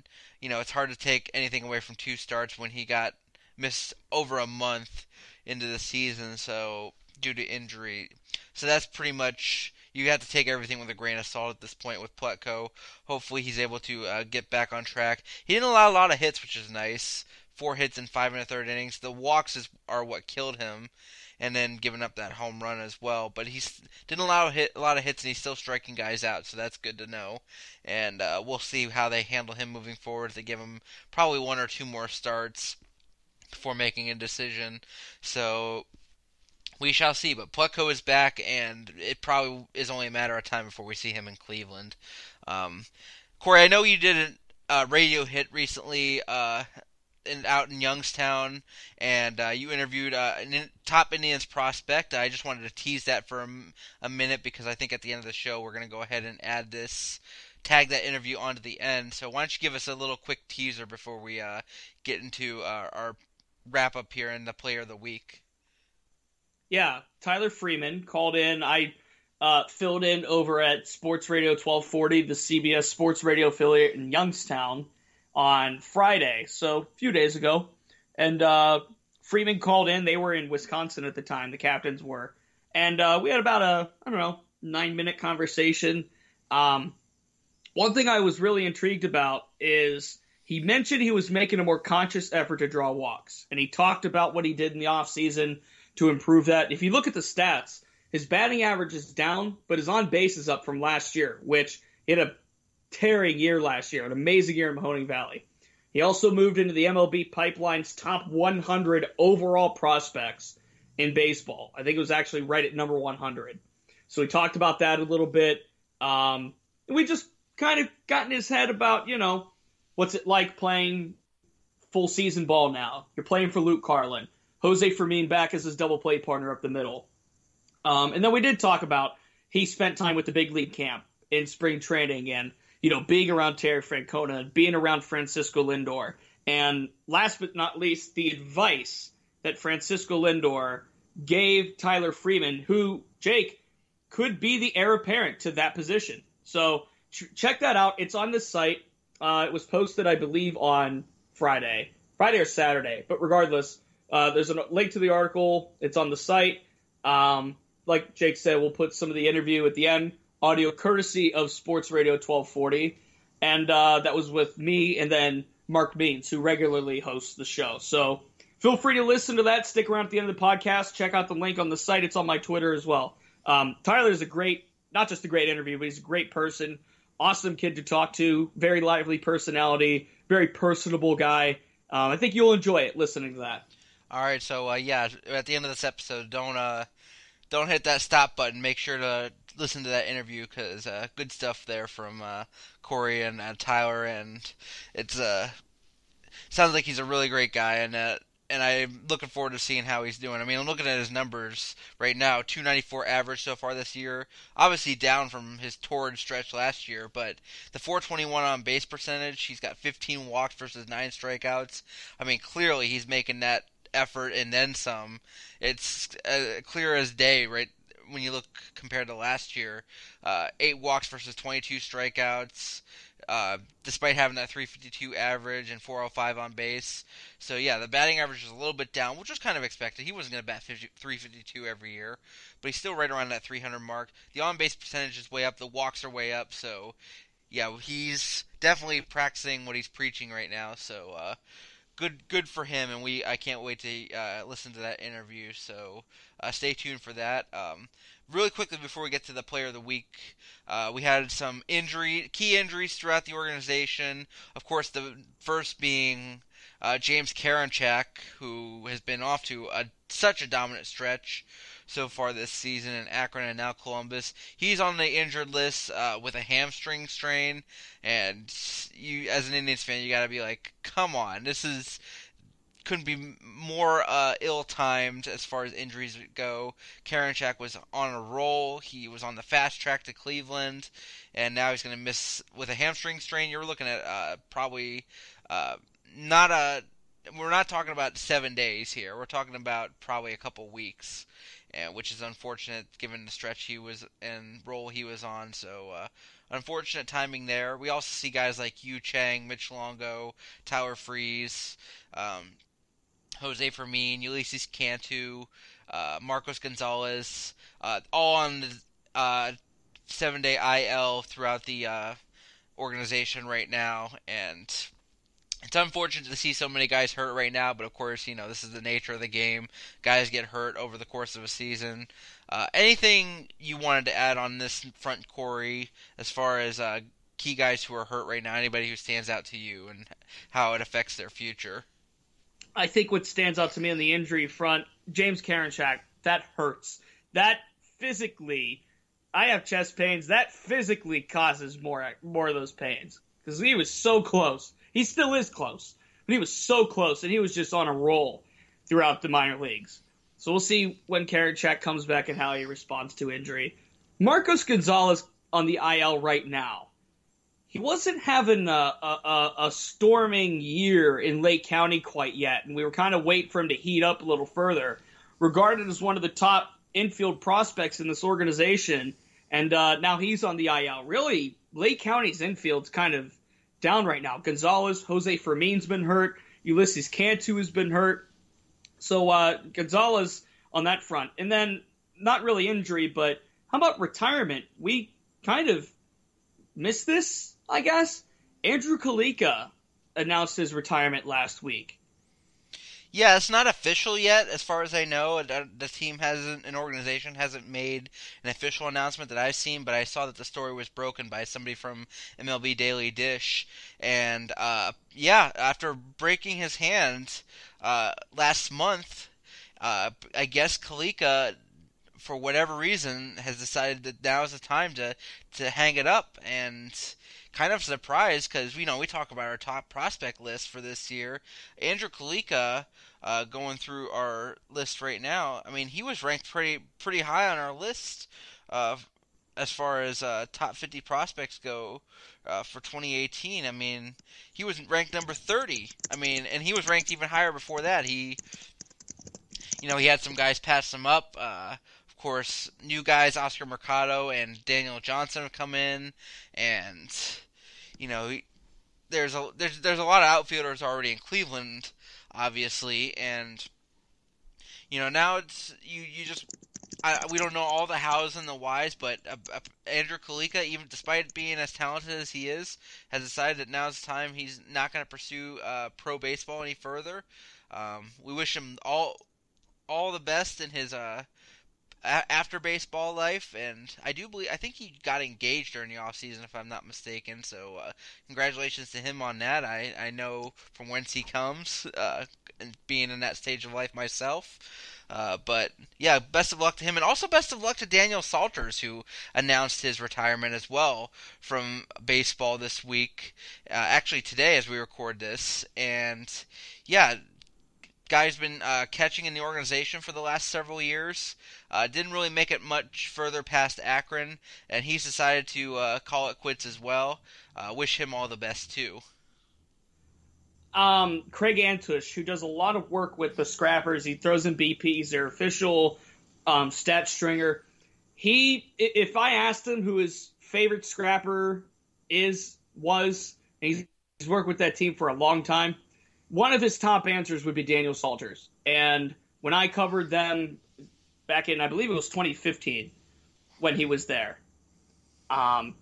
S1: you know it's hard to take anything away from two starts when he got missed over a month into the season, so due to injury. So that's pretty much you have to take everything with a grain of salt at this point with Plutko. Hopefully, he's able to uh, get back on track. He didn't allow a lot of hits, which is nice. Four hits in five and a third innings. The walks is, are what killed him, and then giving up that home run as well. But he didn't allow a, hit, a lot of hits, and he's still striking guys out, so that's good to know. And uh, we'll see how they handle him moving forward. They give him probably one or two more starts before making a decision. So we shall see. But Plutko is back, and it probably is only a matter of time before we see him in Cleveland. Um, Corey, I know you did a uh, radio hit recently uh, in, out in Youngstown, and uh, you interviewed uh, in, top Indians prospect. I just wanted to tease that for a minute because I think at the end of the show we're going to go ahead and add this, tag that interview onto the end. So why don't you give us a little quick teaser before we uh, get into our, our wrap up here and the player of the week?
S2: Yeah, Tyler Freeman called in. I uh, filled in over at Sports Radio 1240, the CBS Sports Radio affiliate in Youngstown, on Friday, so a few days ago. And uh, Freeman called in. They were in Wisconsin at the time, the captains were. And uh, we had about a, I don't know, nine minute conversation. Um, one thing I was really intrigued about is he mentioned he was making a more conscious effort to draw walks. And he talked about what he did in the offseason to improve that. If you look at the stats, his batting average is down, but his on base is up from last year, which he a tearing year last year, an amazing year in Mahoning Valley. He also moved into the MLB Pipeline's top 100 overall prospects in baseball. I think it was actually right at number 100. So we talked about that a little bit. Um, we just kind of got in his head about, you know, what's it like playing full season ball now? You're playing for Luke Carlin. Jose Fermin back as his double play partner up the middle. Um, and then we did talk about he spent time with the big league camp in spring training and, you know, being around Terry Francona and being around Francisco Lindor. And last but not least, the advice that Francisco Lindor gave Tyler Freeman, who, Jake, could be the heir apparent to that position. So ch- check that out. It's on the site. Uh, it was posted, I believe, on Friday, Friday or Saturday. But regardless, uh, there's a link to the article. It's on the site. Um, like Jake said, we'll put some of the interview at the end, audio courtesy of Sports Radio 1240, and uh, that was with me and then Mark Means, who regularly hosts the show. So feel free to listen to that. Stick around at the end of the podcast. Check out the link on the site. It's on my Twitter as well. Um, Tyler's a great, not just a great interview, but he's a great person. Awesome kid to talk to. Very lively personality. Very personable guy. Um, I think you'll enjoy it listening to that.
S1: All right, so uh, yeah, at the end of this episode, don't uh, don't hit that stop button. Make sure to listen to that interview because uh, good stuff there from uh, Corey and uh, Tyler, and it's uh, sounds like he's a really great guy, and uh, and I'm looking forward to seeing how he's doing. I mean, I'm looking at his numbers right now, 294 average so far this year. Obviously down from his torrid stretch last year, but the 421 on base percentage, he's got 15 walks versus nine strikeouts. I mean, clearly he's making that effort and then some. It's uh, clear as day, right? When you look compared to last year, uh, eight walks versus 22 strikeouts, uh, despite having that 352 average and 405 on base. So yeah, the batting average is a little bit down, which was kind of expected. He wasn't going to bat 50, 352 every year, but he's still right around that 300 mark. The on base percentage is way up. The walks are way up. So yeah, he's definitely practicing what he's preaching right now. So uh, good good for him, and we I can't wait to uh, listen to that interview. So uh, stay tuned for that. Um, really quickly before we get to the player of the week, uh, we had some injury key injuries throughout the organization. Of course, the first being uh, James Karinchak, who has been off to a, such a dominant stretch so far this season in Akron and now Columbus. He's on the injured list uh, with a hamstring strain, and you, as an Indians fan, you got to be like, "Come on, this is." Couldn't be more uh, ill-timed as far as injuries go. Karinchak was on a roll. He was on the fast track to Cleveland, and now he's going to miss with a hamstring strain. You're looking at uh, probably uh, not a. We're not talking about seven days here. We're talking about probably a couple weeks which is unfortunate given the stretch he was and role he was on. So uh, unfortunate timing there. We also see guys like Yu Chang, Mitch Longo, Tyler Freeze, um, Jose Fermin, Ulysses Cantu, uh, Marcos Gonzalez, uh, all on the uh, seven day IL throughout the uh, organization right now, and it's unfortunate to see so many guys hurt right now, but of course, you know, this is the nature of the game. Guys get hurt over the course of a season. Uh, anything you wanted to add on this front, Corey, as far as uh, key guys who are hurt right now? Anybody who stands out to you and how it affects their future?
S2: I think what stands out to me on the injury front, James Karinchak, that hurts. That physically, I have chest pains. That physically causes more more of those pains because he was so close. He still is close, but he was so close, and he was just on a roll throughout the minor leagues. So we'll see when Karinchak comes back and how he responds to injury. Marcos Gonzalez on the IL right now. He wasn't having a, a, a storming year in Lake County quite yet, and we were kind of waiting for him to heat up a little further. Regarded as one of the top infield prospects in this organization, and uh, now he's on the IL. Really, Lake County's infield's kind of down right now. Gonzalez, Jose Fermin's been hurt. Ulysses Cantu has been hurt. So uh, Gonzalez on that front, and then not really injury, but how about retirement? We kind of missed this, I guess. Andrew Calica announced his retirement last week.
S1: Yeah, it's not official yet, as far as I know. The the team hasn't, an organization hasn't made an official announcement that I've seen, but I saw that the story was broken by somebody from MLB Daily Dish. And uh, yeah, after breaking his hand uh, last month, uh, I guess Calica, for whatever reason, has decided that now is the time to to hang it up and kind of surprised because you know we talk about our top prospect list for this year. Andrew Calica, uh, going through our list right now. I mean, he was ranked pretty pretty high on our list uh, as far as uh, top 50 prospects go uh, for 2018. I mean, he was ranked number 30. I mean, and he was ranked even higher before that. He, you know, he had some guys pass him up. Uh, of course, new guys Oscar Mercado and Daniel Johnson have come in, and you know, he- there's a there's there's a lot of outfielders already in Cleveland, obviously, and you know now it's you you just I, we don't know all the hows and the whys, but uh, uh, Andrew Calica, even despite being as talented as he is, has decided that now's the time he's not going to pursue uh, pro baseball any further. Um, we wish him all all the best in his uh, after baseball life, and I do believe I think he got engaged during the off season, if I'm not mistaken. So uh, congratulations to him on that. I I know from whence he comes, uh, and being in that stage of life myself. Uh, but yeah, best of luck to him, and also best of luck to Daniel Salters, who announced his retirement as well from baseball this week. Uh, actually, today as we record this, and yeah, guy's been uh, catching in the organization for the last several years. Uh, didn't really make it much further past Akron, and he's decided to uh, call it quits as well. Uh, wish him all the best too.
S2: um, Craig Antush, who does a lot of work with the Scrappers. He throws in BP. He's their official um, stat stringer. He, if I asked him who his favorite Scrapper is, was, he's worked with that team for a long time, one of his top answers would be Daniel Salters. And when I covered them back in, I believe it was 2015, when he was there, um,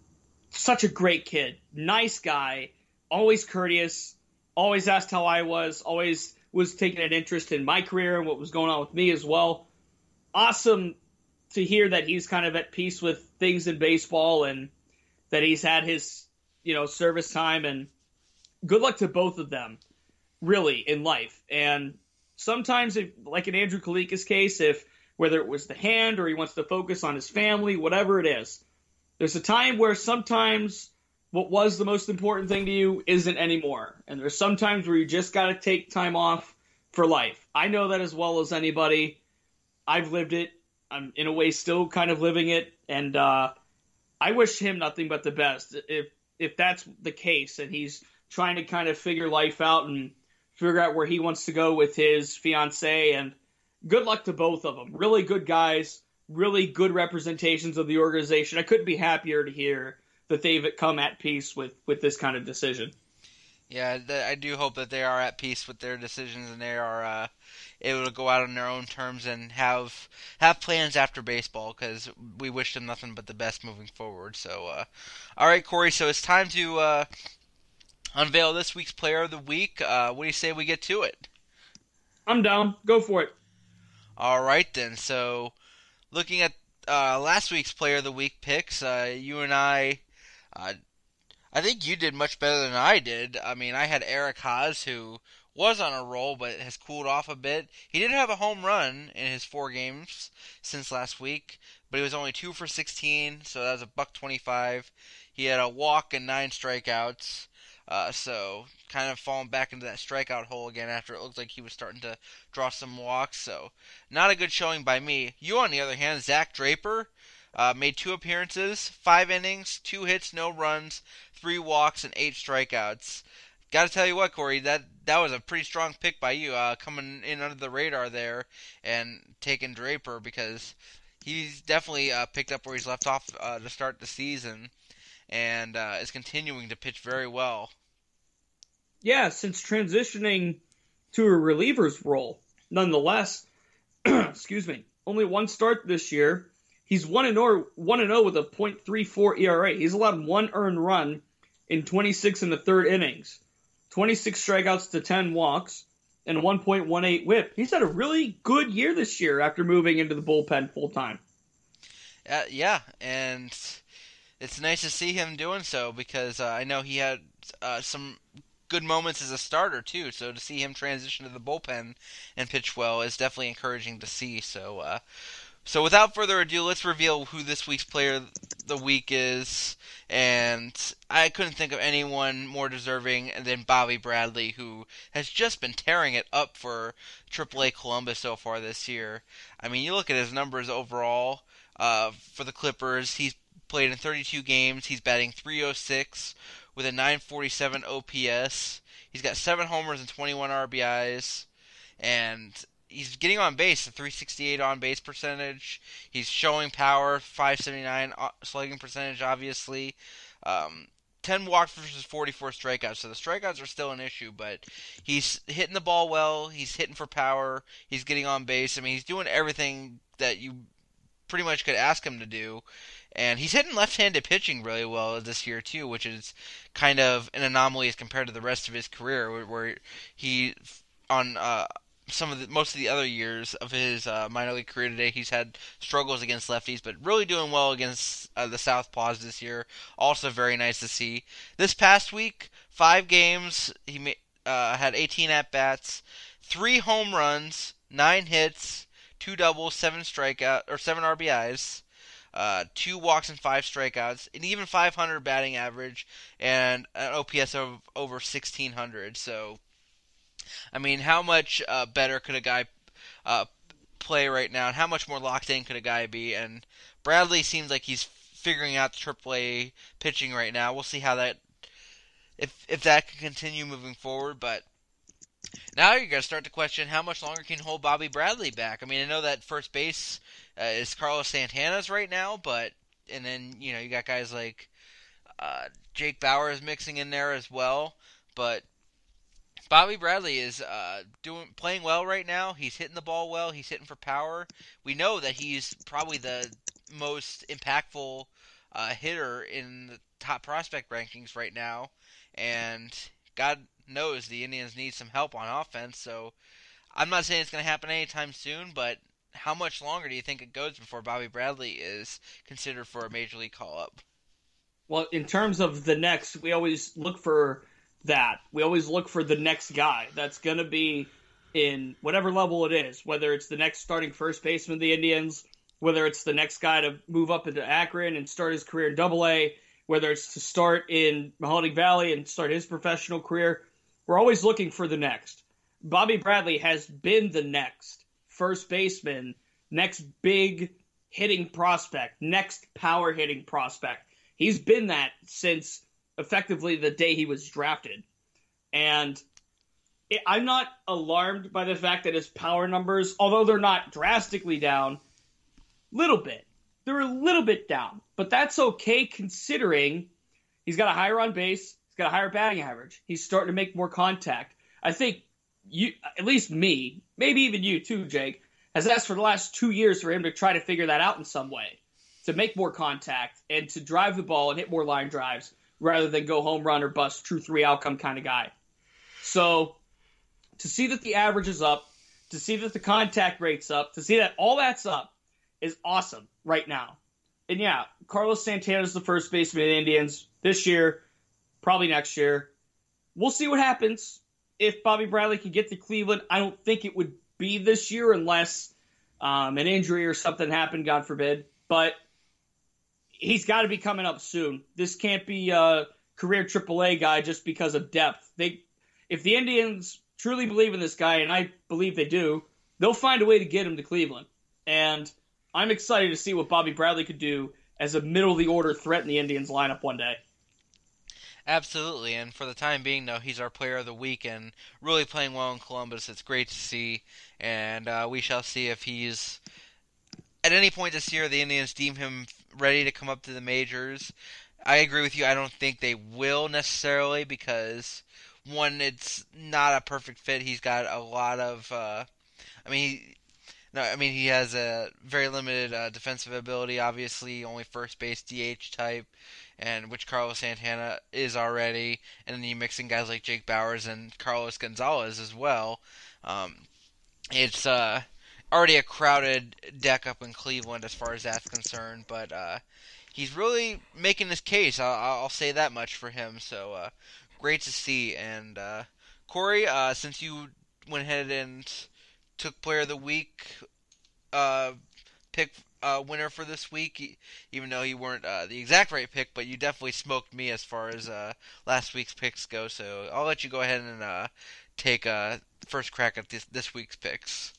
S2: such a great kid, nice guy, always courteous always asked how I was, always was taking an interest in my career and what was going on with me as well. Awesome to hear that he's kind of at peace with things in baseball and that he's had his, you know, service time and good luck to both of them, really, in life. And sometimes, if, like in Andrew Calica's case, if whether it was the hand or he wants to focus on his family, whatever it is, there's a time where sometimes what was the most important thing to you isn't anymore. And there's sometimes where you just got to take time off for life. I know that as well as anybody. I've lived it. I'm in a way still kind of living it, and uh, I wish him nothing but the best. If if that's the case, and he's trying to kind of figure life out and figure out where he wants to go with his fiance, and good luck to both of them. Really good guys, really good representations of the organization. I couldn't be happier to hear that they've come at peace with with this kind of decision.
S1: Yeah, I do hope that they are at peace with their decisions and they are uh, able to go out on their own terms and have have plans after baseball because we wish them nothing but the best moving forward. So, uh, all right, Corey. So it's time to uh, unveil this week's Player of the Week. Uh, what do you say we get to it?
S2: I'm down. Go for it.
S1: All right then. So, looking at uh, last week's Player of the Week picks, uh, you and I, uh, I think you did much better than I did. I mean, I had Eric Haase, who was on a roll but has cooled off a bit. He did have a home run in his four games since last week, but he was only two for 16, so that was a buck 25. He had a walk and nine strikeouts. Uh, so kind of falling back into that strikeout hole again after it looked like he was starting to draw some walks. So not a good showing by me. You, on the other hand, Zach Draper, uh, made two appearances, five innings, two hits, no runs, three walks, and eight strikeouts. Got to tell you what, Corey, that that was a pretty strong pick by you, uh, coming in under the radar there and taking Draper because he's definitely uh, picked up where he's left off uh, to start the season and uh, is continuing to pitch very well.
S2: Yeah, since transitioning to a reliever's role. Nonetheless, excuse me, only one start this year. He's 1 and 0 1 and 0 with a .34 ERA. He's allowed one earned run in 26 in the third innings. 26 strikeouts to 10 walks and 1.18 whip. He's had a really good year this year after moving into the bullpen full time.
S1: Uh, yeah, and it's nice to see him doing so because uh, I know he had uh, some good moments as a starter too. So to see him transition to the bullpen and pitch well is definitely encouraging to see. So, uh, so without further ado, let's reveal who this week's player of the week is. And I couldn't think of anyone more deserving than Bobby Bradley, who has just been tearing it up for AAA Columbus so far this year. I mean, you look at his numbers overall uh, for the Clippers. He's played in 32 games. He's batting 306 with a 947 OPS. He's got seven homers and 21 RBIs, and he's getting on base, a 368 on base percentage. He's showing power, 579 uh, slugging percentage, obviously. Um, 10 walks versus 44 strikeouts. So the strikeouts are still an issue, but he's hitting the ball well. He's hitting for power. He's getting on base. I mean, he's doing everything that you pretty much could ask him to do. And he's hitting left-handed pitching really well this year too, which is kind of an anomaly as compared to the rest of his career, where, he on uh, some of the most of the other years of his uh, minor league career today, he's had struggles against lefties, but really doing well against uh, the southpaws this year. Also very nice to see. This past week, five games, he uh, had 18 at bats, three home runs, nine hits, two doubles, seven strikeout or seven RBIs. Uh, two walks and five strikeouts, an even 500 batting average, and an OPS of over 1600. So, I mean, how much uh, better could a guy uh, play right now, and how much more locked in could a guy be? And Bradley seems like he's figuring out the AAA pitching right now. We'll see how that if if that can continue moving forward, but. Now you're gonna start to question how much longer can hold Bobby Bradley back. I mean, I know that first base uh, is Carlos Santana's right now, but and then you know you got guys like uh, Jake Bauer is mixing in there as well, but Bobby Bradley is uh, doing playing well right now. He's hitting the ball well. He's hitting for power. We know that he's probably the most impactful uh, hitter in the top prospect rankings right now, and God knows the Indians need some help on offense. So I'm not saying it's going to happen anytime soon, but how much longer do you think it goes before Bobby Bradley is considered for a major league call up?
S2: Well, in terms of the next, we always look for that. We always look for the next guy that's going to be in whatever level it is, whether it's the next starting first baseman of the Indians, whether it's the next guy to move up into Akron and start his career in Double A, whether it's to start in Mahoning Valley and start his professional career. We're always looking for the next. Bobby Bradley has been the next first baseman, next big hitting prospect, next power hitting prospect. He's been that since effectively the day he was drafted. And it, I'm not alarmed by the fact that his power numbers, although they're not drastically down, little bit. They're a little bit down, but that's okay considering he's got a higher on base, he's got a higher batting average. He's starting to make more contact. I think you, at least me, maybe even you too, Jake, has asked for the last two years for him to try to figure that out in some way, to make more contact and to drive the ball and hit more line drives rather than go home run or bust, true three outcome kind of guy. So to see that the average is up, to see that the contact rate's up, to see that all that's up is awesome right now. And yeah, Carlos Santana is the first baseman of the Indians this year, probably next year. We'll see what happens if Bobby Bradley can get to Cleveland. I don't think it would be this year unless um, an injury or something happened, God forbid. But he's got to be coming up soon. This can't be a career AAA guy just because of depth. They, if the Indians truly believe in this guy, and I believe they do, they'll find a way to get him to Cleveland. And I'm excited to see what Bobby Bradley could do as a middle of the order threat in the Indians lineup one day.
S1: Absolutely, and for the time being, though, he's our player of the week and really playing well in Columbus. It's great to see, and uh, we shall see if he's at any point this year the Indians deem him ready to come up to the majors. I agree with you. I don't think they will necessarily because one, it's not a perfect fit. He's got a lot of, uh, I mean, he, no, I mean he has a very limited uh, defensive ability. Obviously, only first base DH type and which Carlos Santana is already, and then you mix in guys like Jake Bauers and Carlos Gonzalez as well. Um, it's uh, already a crowded deck up in Cleveland as far as that's concerned, but uh, he's really making his case. I'll, I'll say that much for him. So uh, great to see. And uh, Corey, uh, since you went ahead and took Player of the Week uh, pick uh, winner for this week, even though you weren't uh, the exact right pick, but you definitely smoked me as far as uh, last week's picks go. So I'll let you go ahead and uh, take uh, first crack at this this week's picks.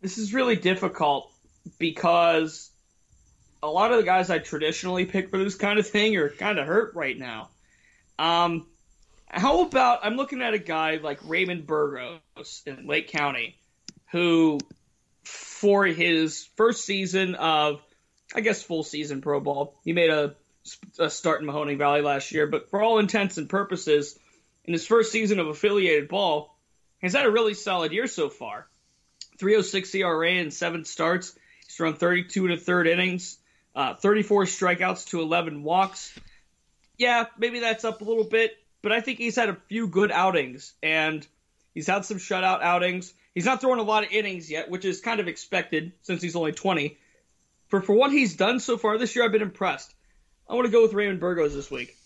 S2: This is really difficult because a lot of the guys I traditionally pick for this kind of thing are kind of hurt right now. Um, how about I'm looking at a guy like Raymond Burgos in Lake County, who for his first season of, I guess, full season pro ball, he made a, a start in Mahoning Valley last year, but for all intents and purposes, in his first season of affiliated ball, he's had a really solid year so far. 306 ERA in seven starts. He's thrown 32 and a third innings, uh, 34 strikeouts to 11 walks. Yeah, maybe that's up a little bit, but I think he's had a few good outings, and he's had some shutout outings. He's not throwing a lot of innings yet, which is kind of expected since he's only 20. For for what he's done so far this year, I've been impressed. I want to go with Raymond Burgos this week.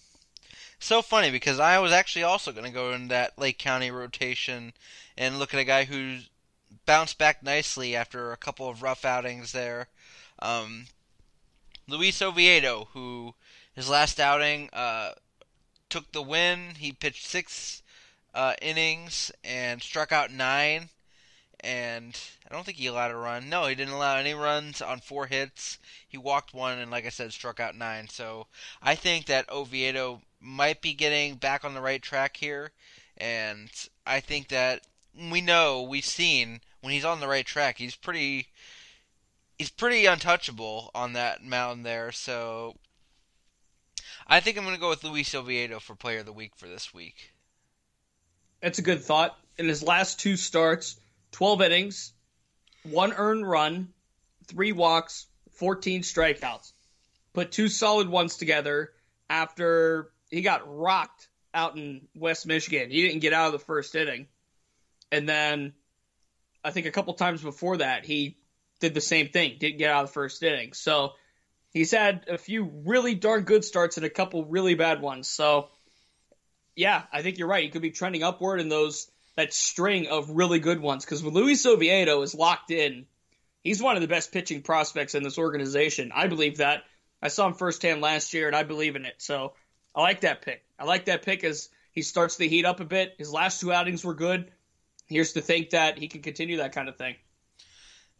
S1: So funny because I was actually also going to go in that Lake County rotation and look at a guy who's bounced back nicely after a couple of rough outings there. Um, Luis Oviedo, who his last outing uh, took the win. He pitched six uh, innings and struck out nine. And I don't think he allowed a run. No, he didn't allow any runs on four hits. He walked one, and like I said, struck out nine. So I think that Oviedo might be getting back on the right track here. And I think that we know, we've seen when he's on the right track, he's pretty he's pretty untouchable on that mound there. So I think I'm going to go with Luis Oviedo for player of the week for this week.
S2: That's a good thought. In his last two starts, 12 innings, one earned run, three walks, 14 strikeouts. Put two solid ones together after he got rocked out in West Michigan. He didn't get out of the first inning. And then I think a couple times before that, he did the same thing, didn't get out of the first inning. So he's had a few really darn good starts and a couple really bad ones. So yeah, I think you're right. He could be trending upward in those that string of really good ones. Because when Luis Oviedo is locked in, he's one of the best pitching prospects in this organization. I believe that. I saw him firsthand last year, and I believe in it. So I like that pick. I like that pick as he starts to heat up a bit. His last two outings were good. Here's to think that he can continue that kind of thing.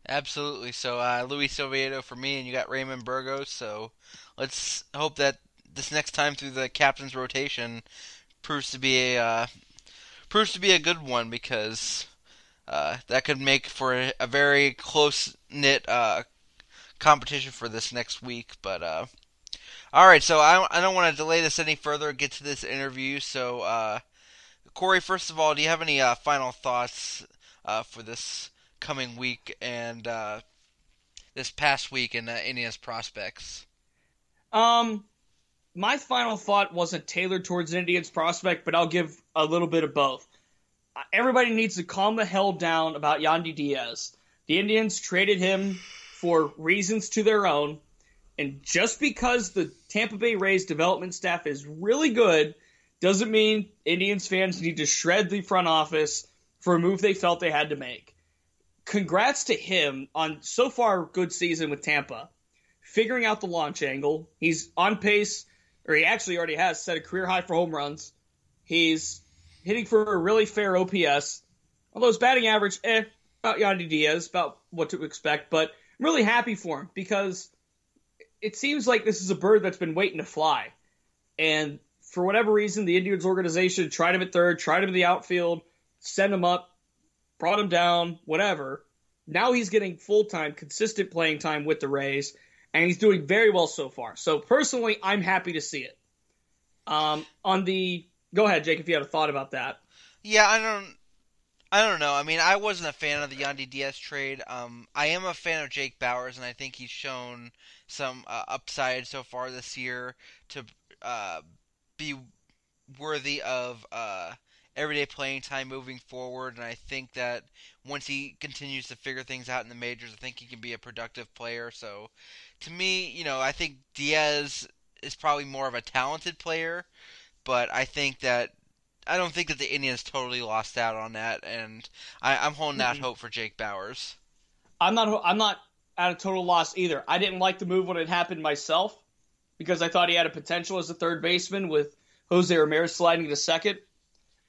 S1: Absolutely. So uh, Luis Oviedo for me, and you got Raymond Burgos. So let's hope that this next time through the captain's rotation proves to be a uh, proves to be a good one because uh, that could make for a, very close knit uh, competition for this next week. But uh, all right, so I, I don't want to delay this any further. Get to this interview. So uh, Corey, first of all, do you have any uh, final thoughts uh, for this coming week and uh, this past week in uh, prospects?
S2: Um, my final thought wasn't tailored towards an Indians prospect, but I'll give a little bit of both. Everybody needs to calm the hell down about Yandy Diaz. The Indians traded him for reasons to their own, and just because the Tampa Bay Rays development staff is really good doesn't mean Indians fans need to shred the front office for a move they felt they had to make. Congrats to him on so far good season with Tampa. Figuring out the launch angle. He's on pace or he actually already has set a career high for home runs. He's hitting for a really fair OPS, although his batting average, eh, about Yandy Diaz, about what to expect. But I'm really happy for him because it seems like this is a bird that's been waiting to fly. And for whatever reason, the Indians organization tried him at third, tried him in the outfield, sent him up, brought him down, whatever. Now he's getting full time, consistent playing time with the Rays, and he's doing very well so far. So personally, I'm happy to see it. Um, on the go ahead, Jake, if you had a thought about that.
S1: Yeah, I don't. I don't know. I mean, I wasn't a fan of the Yandy Diaz trade. Um, I am a fan of Jake Bauers, and I think he's shown some uh, upside so far this year to uh, be worthy of uh, everyday playing time moving forward. And I think that once he continues to figure things out in the majors, I think he can be a productive player. So, to me, you know, I think Diaz is probably more of a talented player, but I think that I don't think that the Indians totally lost out on that, and I, I'm holding out
S2: Mhm.
S1: hope for Jake Bauers.
S2: I'm not I'm not at a total loss either. I didn't like the move when it happened myself because I thought he had a potential as a third baseman with Jose Ramirez sliding to second.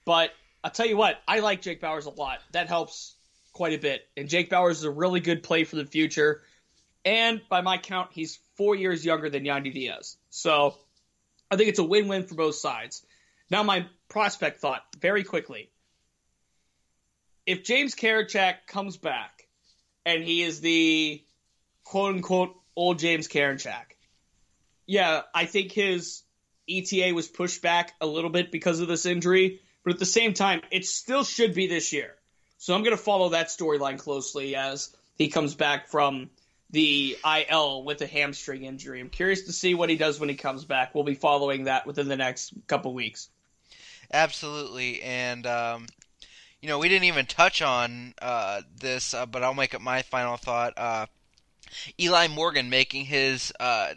S2: But I'll tell you what, I like Jake Bauers a lot. That helps quite a bit. And Jake Bauers is a really good play for the future. And by my count, he's four years younger than Yandy Diaz. So I think it's a win-win for both sides. Now my prospect thought very quickly. If James Karinchak comes back and he is the quote unquote old James Karinchak. Yeah, I think his ETA was pushed back a little bit because of this injury, but at the same time, it still should be this year. So I'm going to follow that storyline closely as he comes back from the IL with a hamstring injury. I'm curious to see what he does when he comes back. We'll be following that within the next couple weeks.
S1: Absolutely, and um, you know we didn't even touch on uh, this, uh, but I'll make it my final thought. Uh, Eli Morgan making his uh,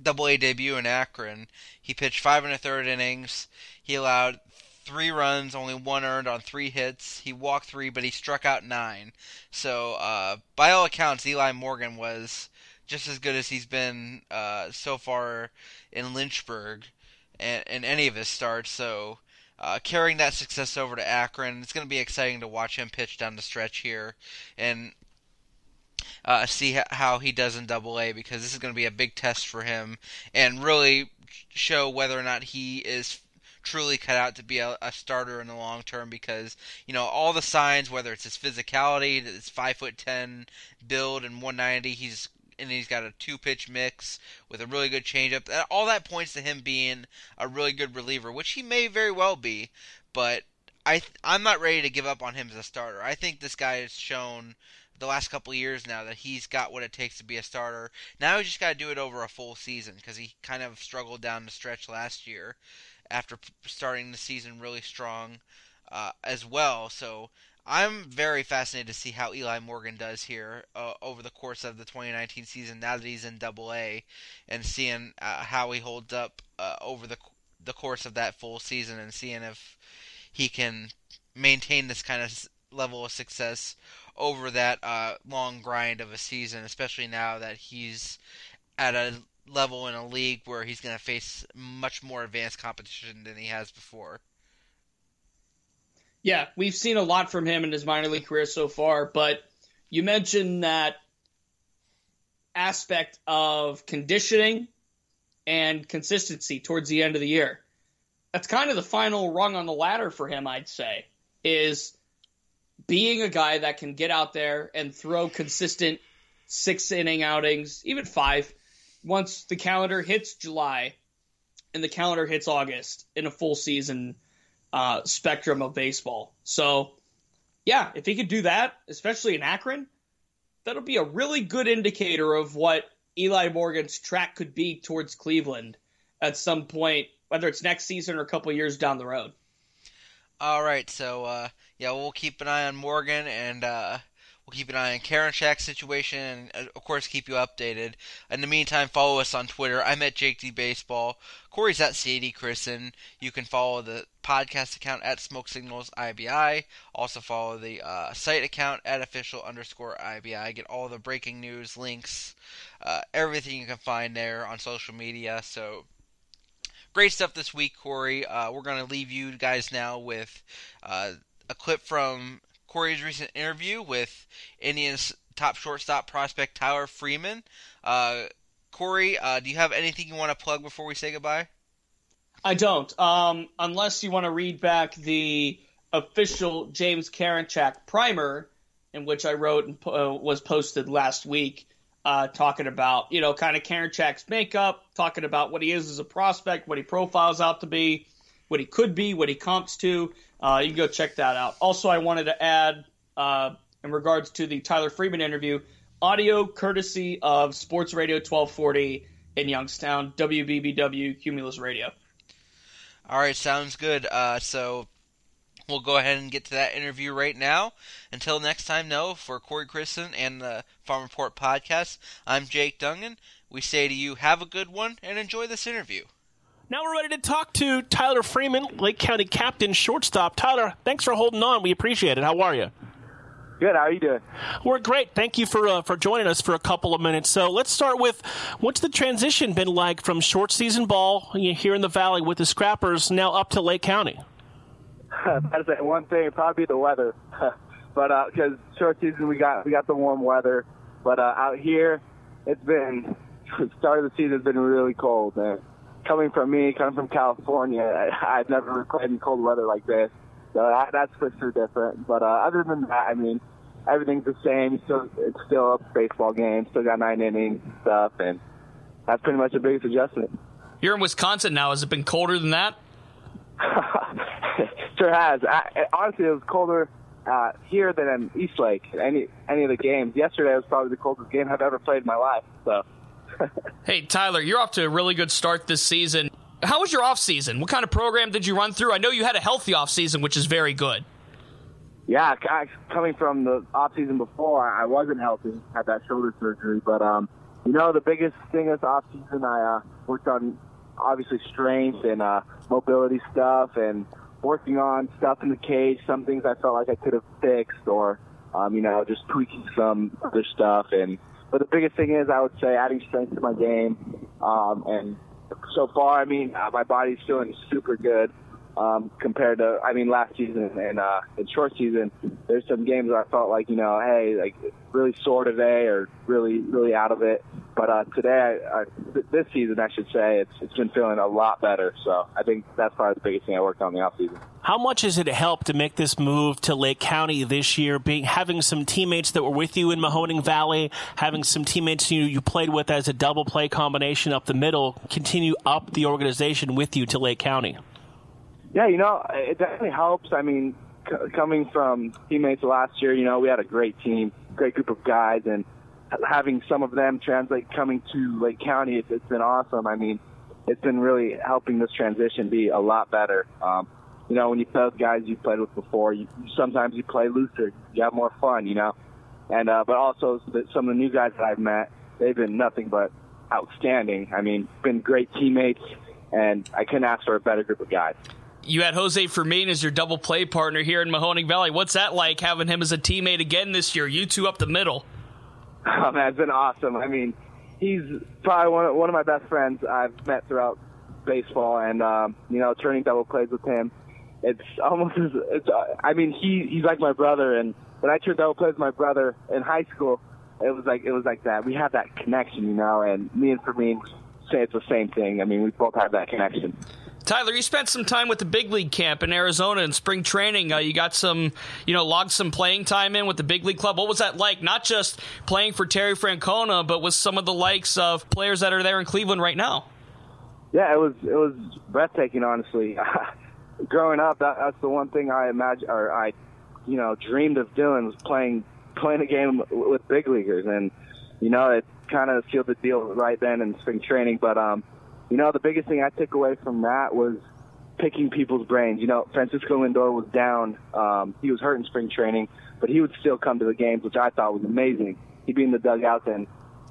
S1: Double A debut in Akron. He pitched five and a third innings. He allowed three runs, only one earned on three hits. He walked three, but he struck out nine. So, uh, by all accounts, Eli Morgan was just as good as he's been uh, so far in Lynchburg and in any of his starts. So, uh, carrying that success over to Akron, it's going to be exciting to watch him pitch down the stretch here and uh, see how he does in Double A because this is going to be a big test for him and really show whether or not he is truly cut out to be a, a starter in the long term because you know all the signs whether it's his physicality his five foot ten build and 190 he's and he's got a two pitch mix with a really good changeup all that points to him being a really good reliever which he may very well be but I I'm not ready to give up on him as a starter I think this guy has shown the last couple years now that he's got what it takes to be a starter. Now he's just got to do it over a full season because he kind of struggled down the stretch last year after starting the season really strong uh, as well. So I'm very fascinated to see how Eli Morgan does here uh, over the course of the 2019 season. Now that he's in Double A, and seeing uh, how he holds up uh, over the the course of that full season, and seeing if he can maintain this kind of level of success over that uh, long grind of a season, especially now that he's at a level in a league where he's going to face much more advanced competition than he has before.
S2: Yeah, we've seen a lot from him in his minor league career so far, but you mentioned that aspect of conditioning and consistency towards the end of the year. That's kind of the final rung on the ladder for him, I'd say, is being a guy that can get out there and throw consistent six inning outings, even five, once the calendar hits July and the calendar hits August in a full season uh, spectrum of baseball. So, yeah, if he could do that, especially in Akron, that'll be a really good indicator of what Eli Morgan's track could be towards Cleveland at some point, whether it's next season or a couple years down the road.
S1: All right, so uh, yeah, we'll keep an eye on Morgan and uh, we'll keep an eye on Karinchak's situation, and uh, of course keep you updated. In the meantime, follow us on Twitter. I'm at Jake D Baseball. Corey's at CD Christen. You can follow the podcast account at Smoke Signals IBI. Also follow the uh, site account at official underscore IBI. Get all the breaking news, links, uh, everything you can find there on social media. So great stuff this week, Corey. Uh, we're going to leave you guys now with uh, a clip from Corey's recent interview with Indians top shortstop prospect Tyler Freeman. Uh, Corey, uh, do you have anything you want to plug before we say goodbye?
S2: I don't. Um, unless you want to read back the official James Karinchak primer, in which I wrote and uh, was posted last week, uh, talking about you know kind of Karinchak's makeup, talking about what he is as a prospect, what he profiles out to be, what he could be, what he comps to. Uh, you can go check that out. Also, I wanted to add uh, in regards to the Tyler Freeman interview, audio courtesy of Sports Radio 1240 in Youngstown, WBBW Cumulus Radio.
S1: All right, sounds good. Uh, so we'll go ahead and get to that interview right now. Until next time, though, for Corey Christen and the Farm Report podcast, I'm Jake Dungan. We say to you, have a good one and enjoy this interview.
S3: Now we're ready to talk to Tyler Freeman, Lake County captain, shortstop. Tyler, thanks for holding on. We appreciate it. How are you?
S4: Good. How are you doing?
S3: We're great. Thank you for uh, for joining us for a couple of minutes. So let's start with what's the transition been like from short season ball here in the Valley with the Scrappers now up to Lake County?
S4: I'd say one thing it'd probably be the weather, but because short season we got we got the warm weather, but uh, out here it's been the start of the season has been really cold. Man. Coming from me, coming from California, I, I've never played in cold weather like this, so that, that's for sure different. But uh, other than that, I mean, everything's the same. So it's still a baseball game, still got nine innings and stuff, and that's pretty much the biggest adjustment.
S5: You're in Wisconsin now. Has it been colder than that?
S4: sure has. I, honestly, it was colder uh, here than in Eastlake. Any any of the games. Yesterday was probably the coldest game I've ever played in my life. So
S5: Hey, Tyler, you're off to a really good start this season. How was your off season? What kind of program did you run through? I know you had a healthy off season, which is very good.
S4: yeah, c- coming from the off season before, I wasn't healthy. Had that shoulder surgery, but um, you know, the biggest thing this off season, I uh, worked on obviously strength and uh, mobility stuff, and working on stuff in the cage. Some things I felt like I could have fixed, or um, you know, just tweaking some other stuff. And but the biggest thing is, I would say, adding strength to my game. Um, and so far, I mean, uh, my body's feeling super good um, compared to, I mean, last season and uh, in short season. There's some games where I felt like, you know, hey, like really sore today or really, really out of it. But uh, today, I, I, th- this season, I should say, it's it's been feeling a lot better. So I think that's probably the biggest thing I worked on the off season.
S3: How much has it helped to make this move to Lake County this year? Being having some teammates that were with you in Mahoning Valley, having some teammates you you played with as a double play combination up the middle, continue up the organization with you to Lake County.
S4: Yeah, you know, it definitely helps. I mean, c- coming from teammates last year, you know, we had a great team, great group of guys, and having some of them translate coming to Lake County, it's, it's been awesome. I mean, it's been really helping this transition be a lot better. Um, you know, when you play with guys you've played with before, you, sometimes you play looser, you have more fun, you know. And uh, but also some of the new guys that I've met, they've been nothing but outstanding. I mean, been great teammates, and I couldn't ask for a better group of guys.
S5: You had Jose Fermin as your double play partner here in Mahoning Valley. What's that like having him as a teammate again this year? You two up the middle.
S4: Oh man, it's been awesome. I mean, he's probably one of, one of my best friends I've met throughout baseball, and um, you know, turning double plays with him, it's almost as it's. I mean, he he's like my brother, and when I turned double plays with my brother in high school, it was like it was like that. We had that connection, you know, and me and Fermin say it's the same thing. I mean, we both have that connection.
S5: Tyler, you spent some time with the big league camp in Arizona in spring training. Uh, you got some, you know, logged some playing time in with the big league club. What was that like? Not just playing for Terry Francona, but with some of the likes of players that are there in Cleveland right now.
S4: Yeah, it was it was breathtaking, honestly. Growing up, that, that's the one thing I imagine or I, you know, dreamed of doing was playing playing a game with big leaguers, and you know, it kind of sealed the deal right then in spring training. But um, you know, the biggest thing I took away from that was picking people's brains. You know, Francisco Lindor was down; um, he was hurt in spring training, but he would still come to the games, which I thought was amazing. He'd be in the dugout, and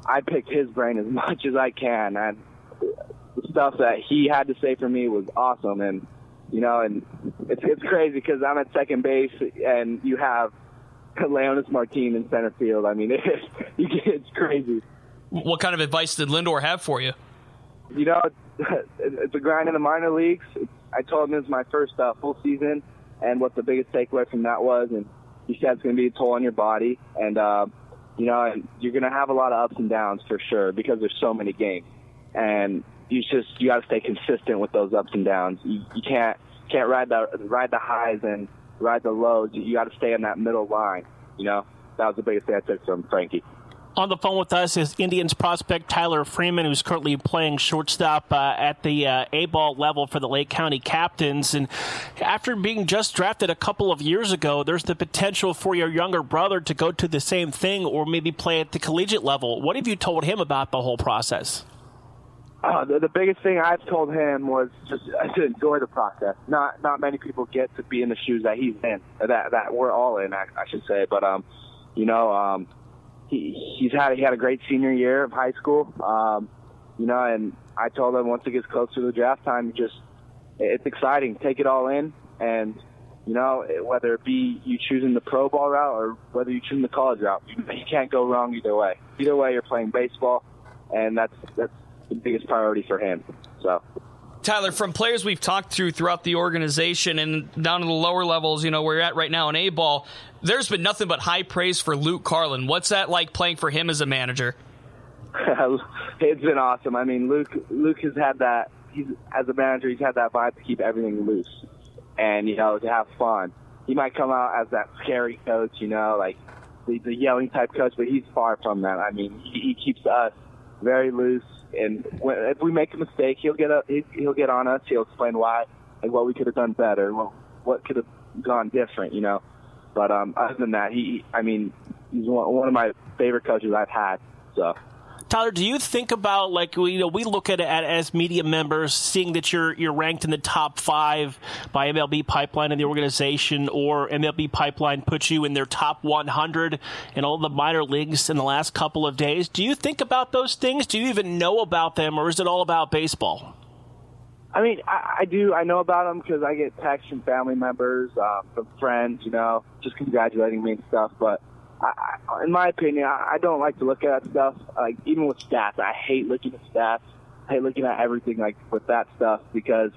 S4: I picked his brain as much as I can, and the stuff that he had to say for me was awesome. And you know, and it's it's crazy because I'm at second base and you have Leonys Martin in center field. I mean, it's, it's crazy.
S5: What kind of advice did Lindor have for you?
S4: You know, it's a grind in the minor leagues. I told him it was my first uh, full season, and what the biggest takeaway from that was, and he said it's going to be a toll on your body, and uh, you know, you're going to have a lot of ups and downs for sure because there's so many games, and you just you got to stay consistent with those ups and downs. You, you can't can't ride the ride the highs and ride the lows. You, got to stay in that middle line. You know, that was the biggest thing I took from Frankie.
S3: On the phone with us is Indians prospect Tyler Freeman, who's currently playing shortstop uh, at the uh, A ball level for the Lake County Captains. And after being just drafted a couple of years ago, there's the potential for your younger brother to go to the same thing or maybe play at the collegiate level. What have you told him about the whole process?
S4: Uh, the, the biggest thing I've told him was just to enjoy the process. Not not many people get to be in the shoes that he's in, that that we're all in, I, I should say. But um, you know, um, he he's had he had a great senior year of high school. Um, you know, and I told him once it gets closer to the draft time, just it's exciting. Take it all in, and you know, whether it be you choosing the pro ball route or whether you choosing the college route, you, you can't go wrong either way. Either way, you're playing baseball, and that's that's the biggest priority for him. So.
S5: Tyler, from players we've talked to throughout the organization and down to the lower levels, you know, where you're at right now in A ball, there's been nothing but high praise for Luke Carlin. What's that like playing for him as a manager?
S4: it's been awesome. I mean, Luke Luke has had that. He's as a manager, he's had that vibe to keep everything loose, and you know, to have fun. He might come out as that scary coach, you know, like the, the yelling type coach, but he's far from that. I mean, he, he keeps us very loose, and when, if we make a mistake, he'll get up, he, he'll get on us. He'll explain why and what we could have done better, what what could have gone different, you know. But um, other than that, he, I mean, he's one, one of my favorite coaches I've had. So.
S3: Tyler, do you think about like you know we look at it as media members, seeing that you're you're ranked in the top five by MLB Pipeline in the organization, or MLB Pipeline puts you in their top 100 in all the minor leagues in the last couple of days. Do you think about those things? Do you even know about them, or is it all about baseball?
S4: I mean, I, I do. I know about them because I get texts from family members, um, from friends, you know, just congratulating me and stuff. But I, in my opinion, I, I don't like to look at that stuff. Like even with stats, I hate looking at stats. I hate looking at everything like with that stuff because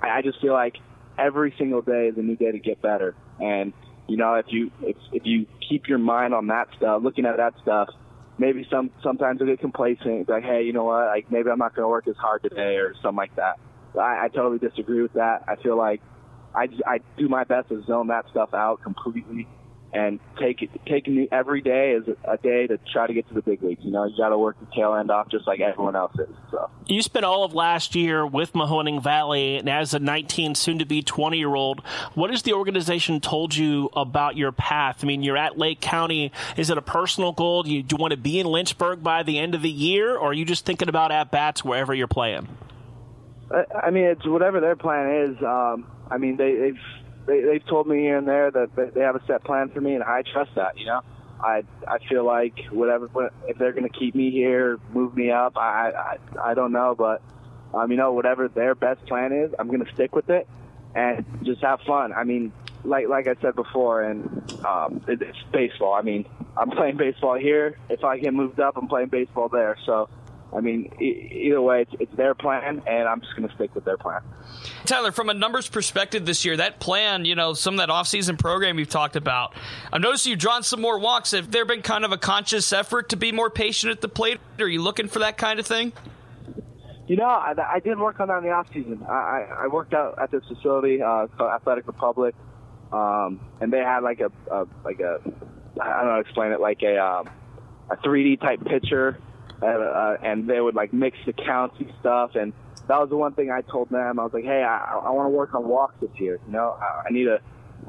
S4: I, I just feel like every single day is a new day to get better. And you know, if you if if you keep your mind on that stuff, looking at that stuff, maybe some sometimes you'll get complacent. Like, hey, you know what? Like maybe I'm not going to work as hard today or something like that. I, I totally disagree with that. I feel like I, I do my best to zone that stuff out completely and take it, take it every day as a, day to try to get to the big leagues. You know, you got to work the tail end off just like everyone else is. So
S3: You spent all of last year with Mahoning Valley, and as a 19, soon to be 20 year old, what has the organization told you about your path? I mean, you're at Lake County. Is it a personal goal? Do you, do you want to be in Lynchburg by the end of the year, or are you just thinking about at bats wherever you're playing?
S4: I I mean, it's whatever their plan is. Um, I mean, they, they've they, they've told me here and there that they- have a set plan for me, and I trust that. You know, I I feel like whatever if they're going to keep me here, move me up. I I I don't know, but um, you know, whatever their best plan is, I'm going to stick with it and just have fun. I mean, like like I said before, and um, it, it's baseball. I mean, I'm playing baseball here. If I get moved up, I'm playing baseball there. So. I mean, either way, it's, it's their plan, and I'm just going to stick with their plan.
S5: Tyler, from a numbers perspective this year, that plan, you know, some of that offseason program you've talked about, I've noticed you've drawn some more walks. Have there been kind of a conscious effort to be more patient at the plate? Are you looking for that kind of thing?
S4: You know, I, I did work on that in the off season. I, I worked out at this facility, uh, called Athletic Republic, um, and they had like a, a like a I don't know how to explain it, like a um, a 3D type picture, uh, and they would like mix the counts and stuff. And that was the one thing I told them. I was like, hey, I, I want to work on walks this year. You know, I, I need a.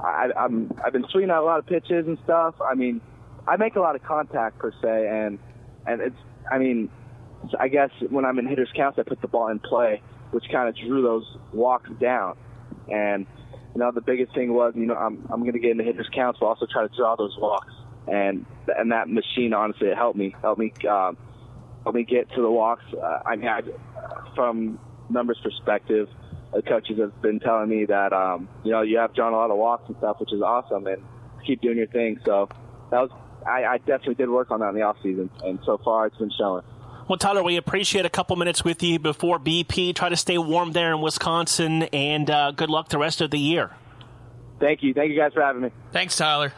S4: I, I'm I've been swinging out a lot of pitches and stuff. I mean, I make a lot of contact per se, and and it's I mean I guess when I'm in hitters counts, I put the ball in play, which kind of drew those walks down. And you know, the biggest thing was, you know, I'm I'm going to get into hitters counts, but also try to draw those walks. And and that machine, honestly, it helped me, helped me, um, helped me get to the walks. Uh, I mean, I, from numbers perspective, the coaches have been telling me that, um, you know, you have drawn a lot of walks and stuff, which is awesome, and keep doing your thing. So that was, I, I definitely did work on that in the off season, and so far it's been showing.
S3: Well, Tyler, we appreciate a couple minutes with you before BP. Try to stay warm there in Wisconsin, and uh, good luck the rest of the year.
S4: Thank you. Thank you guys for having me.
S5: Thanks, Tyler.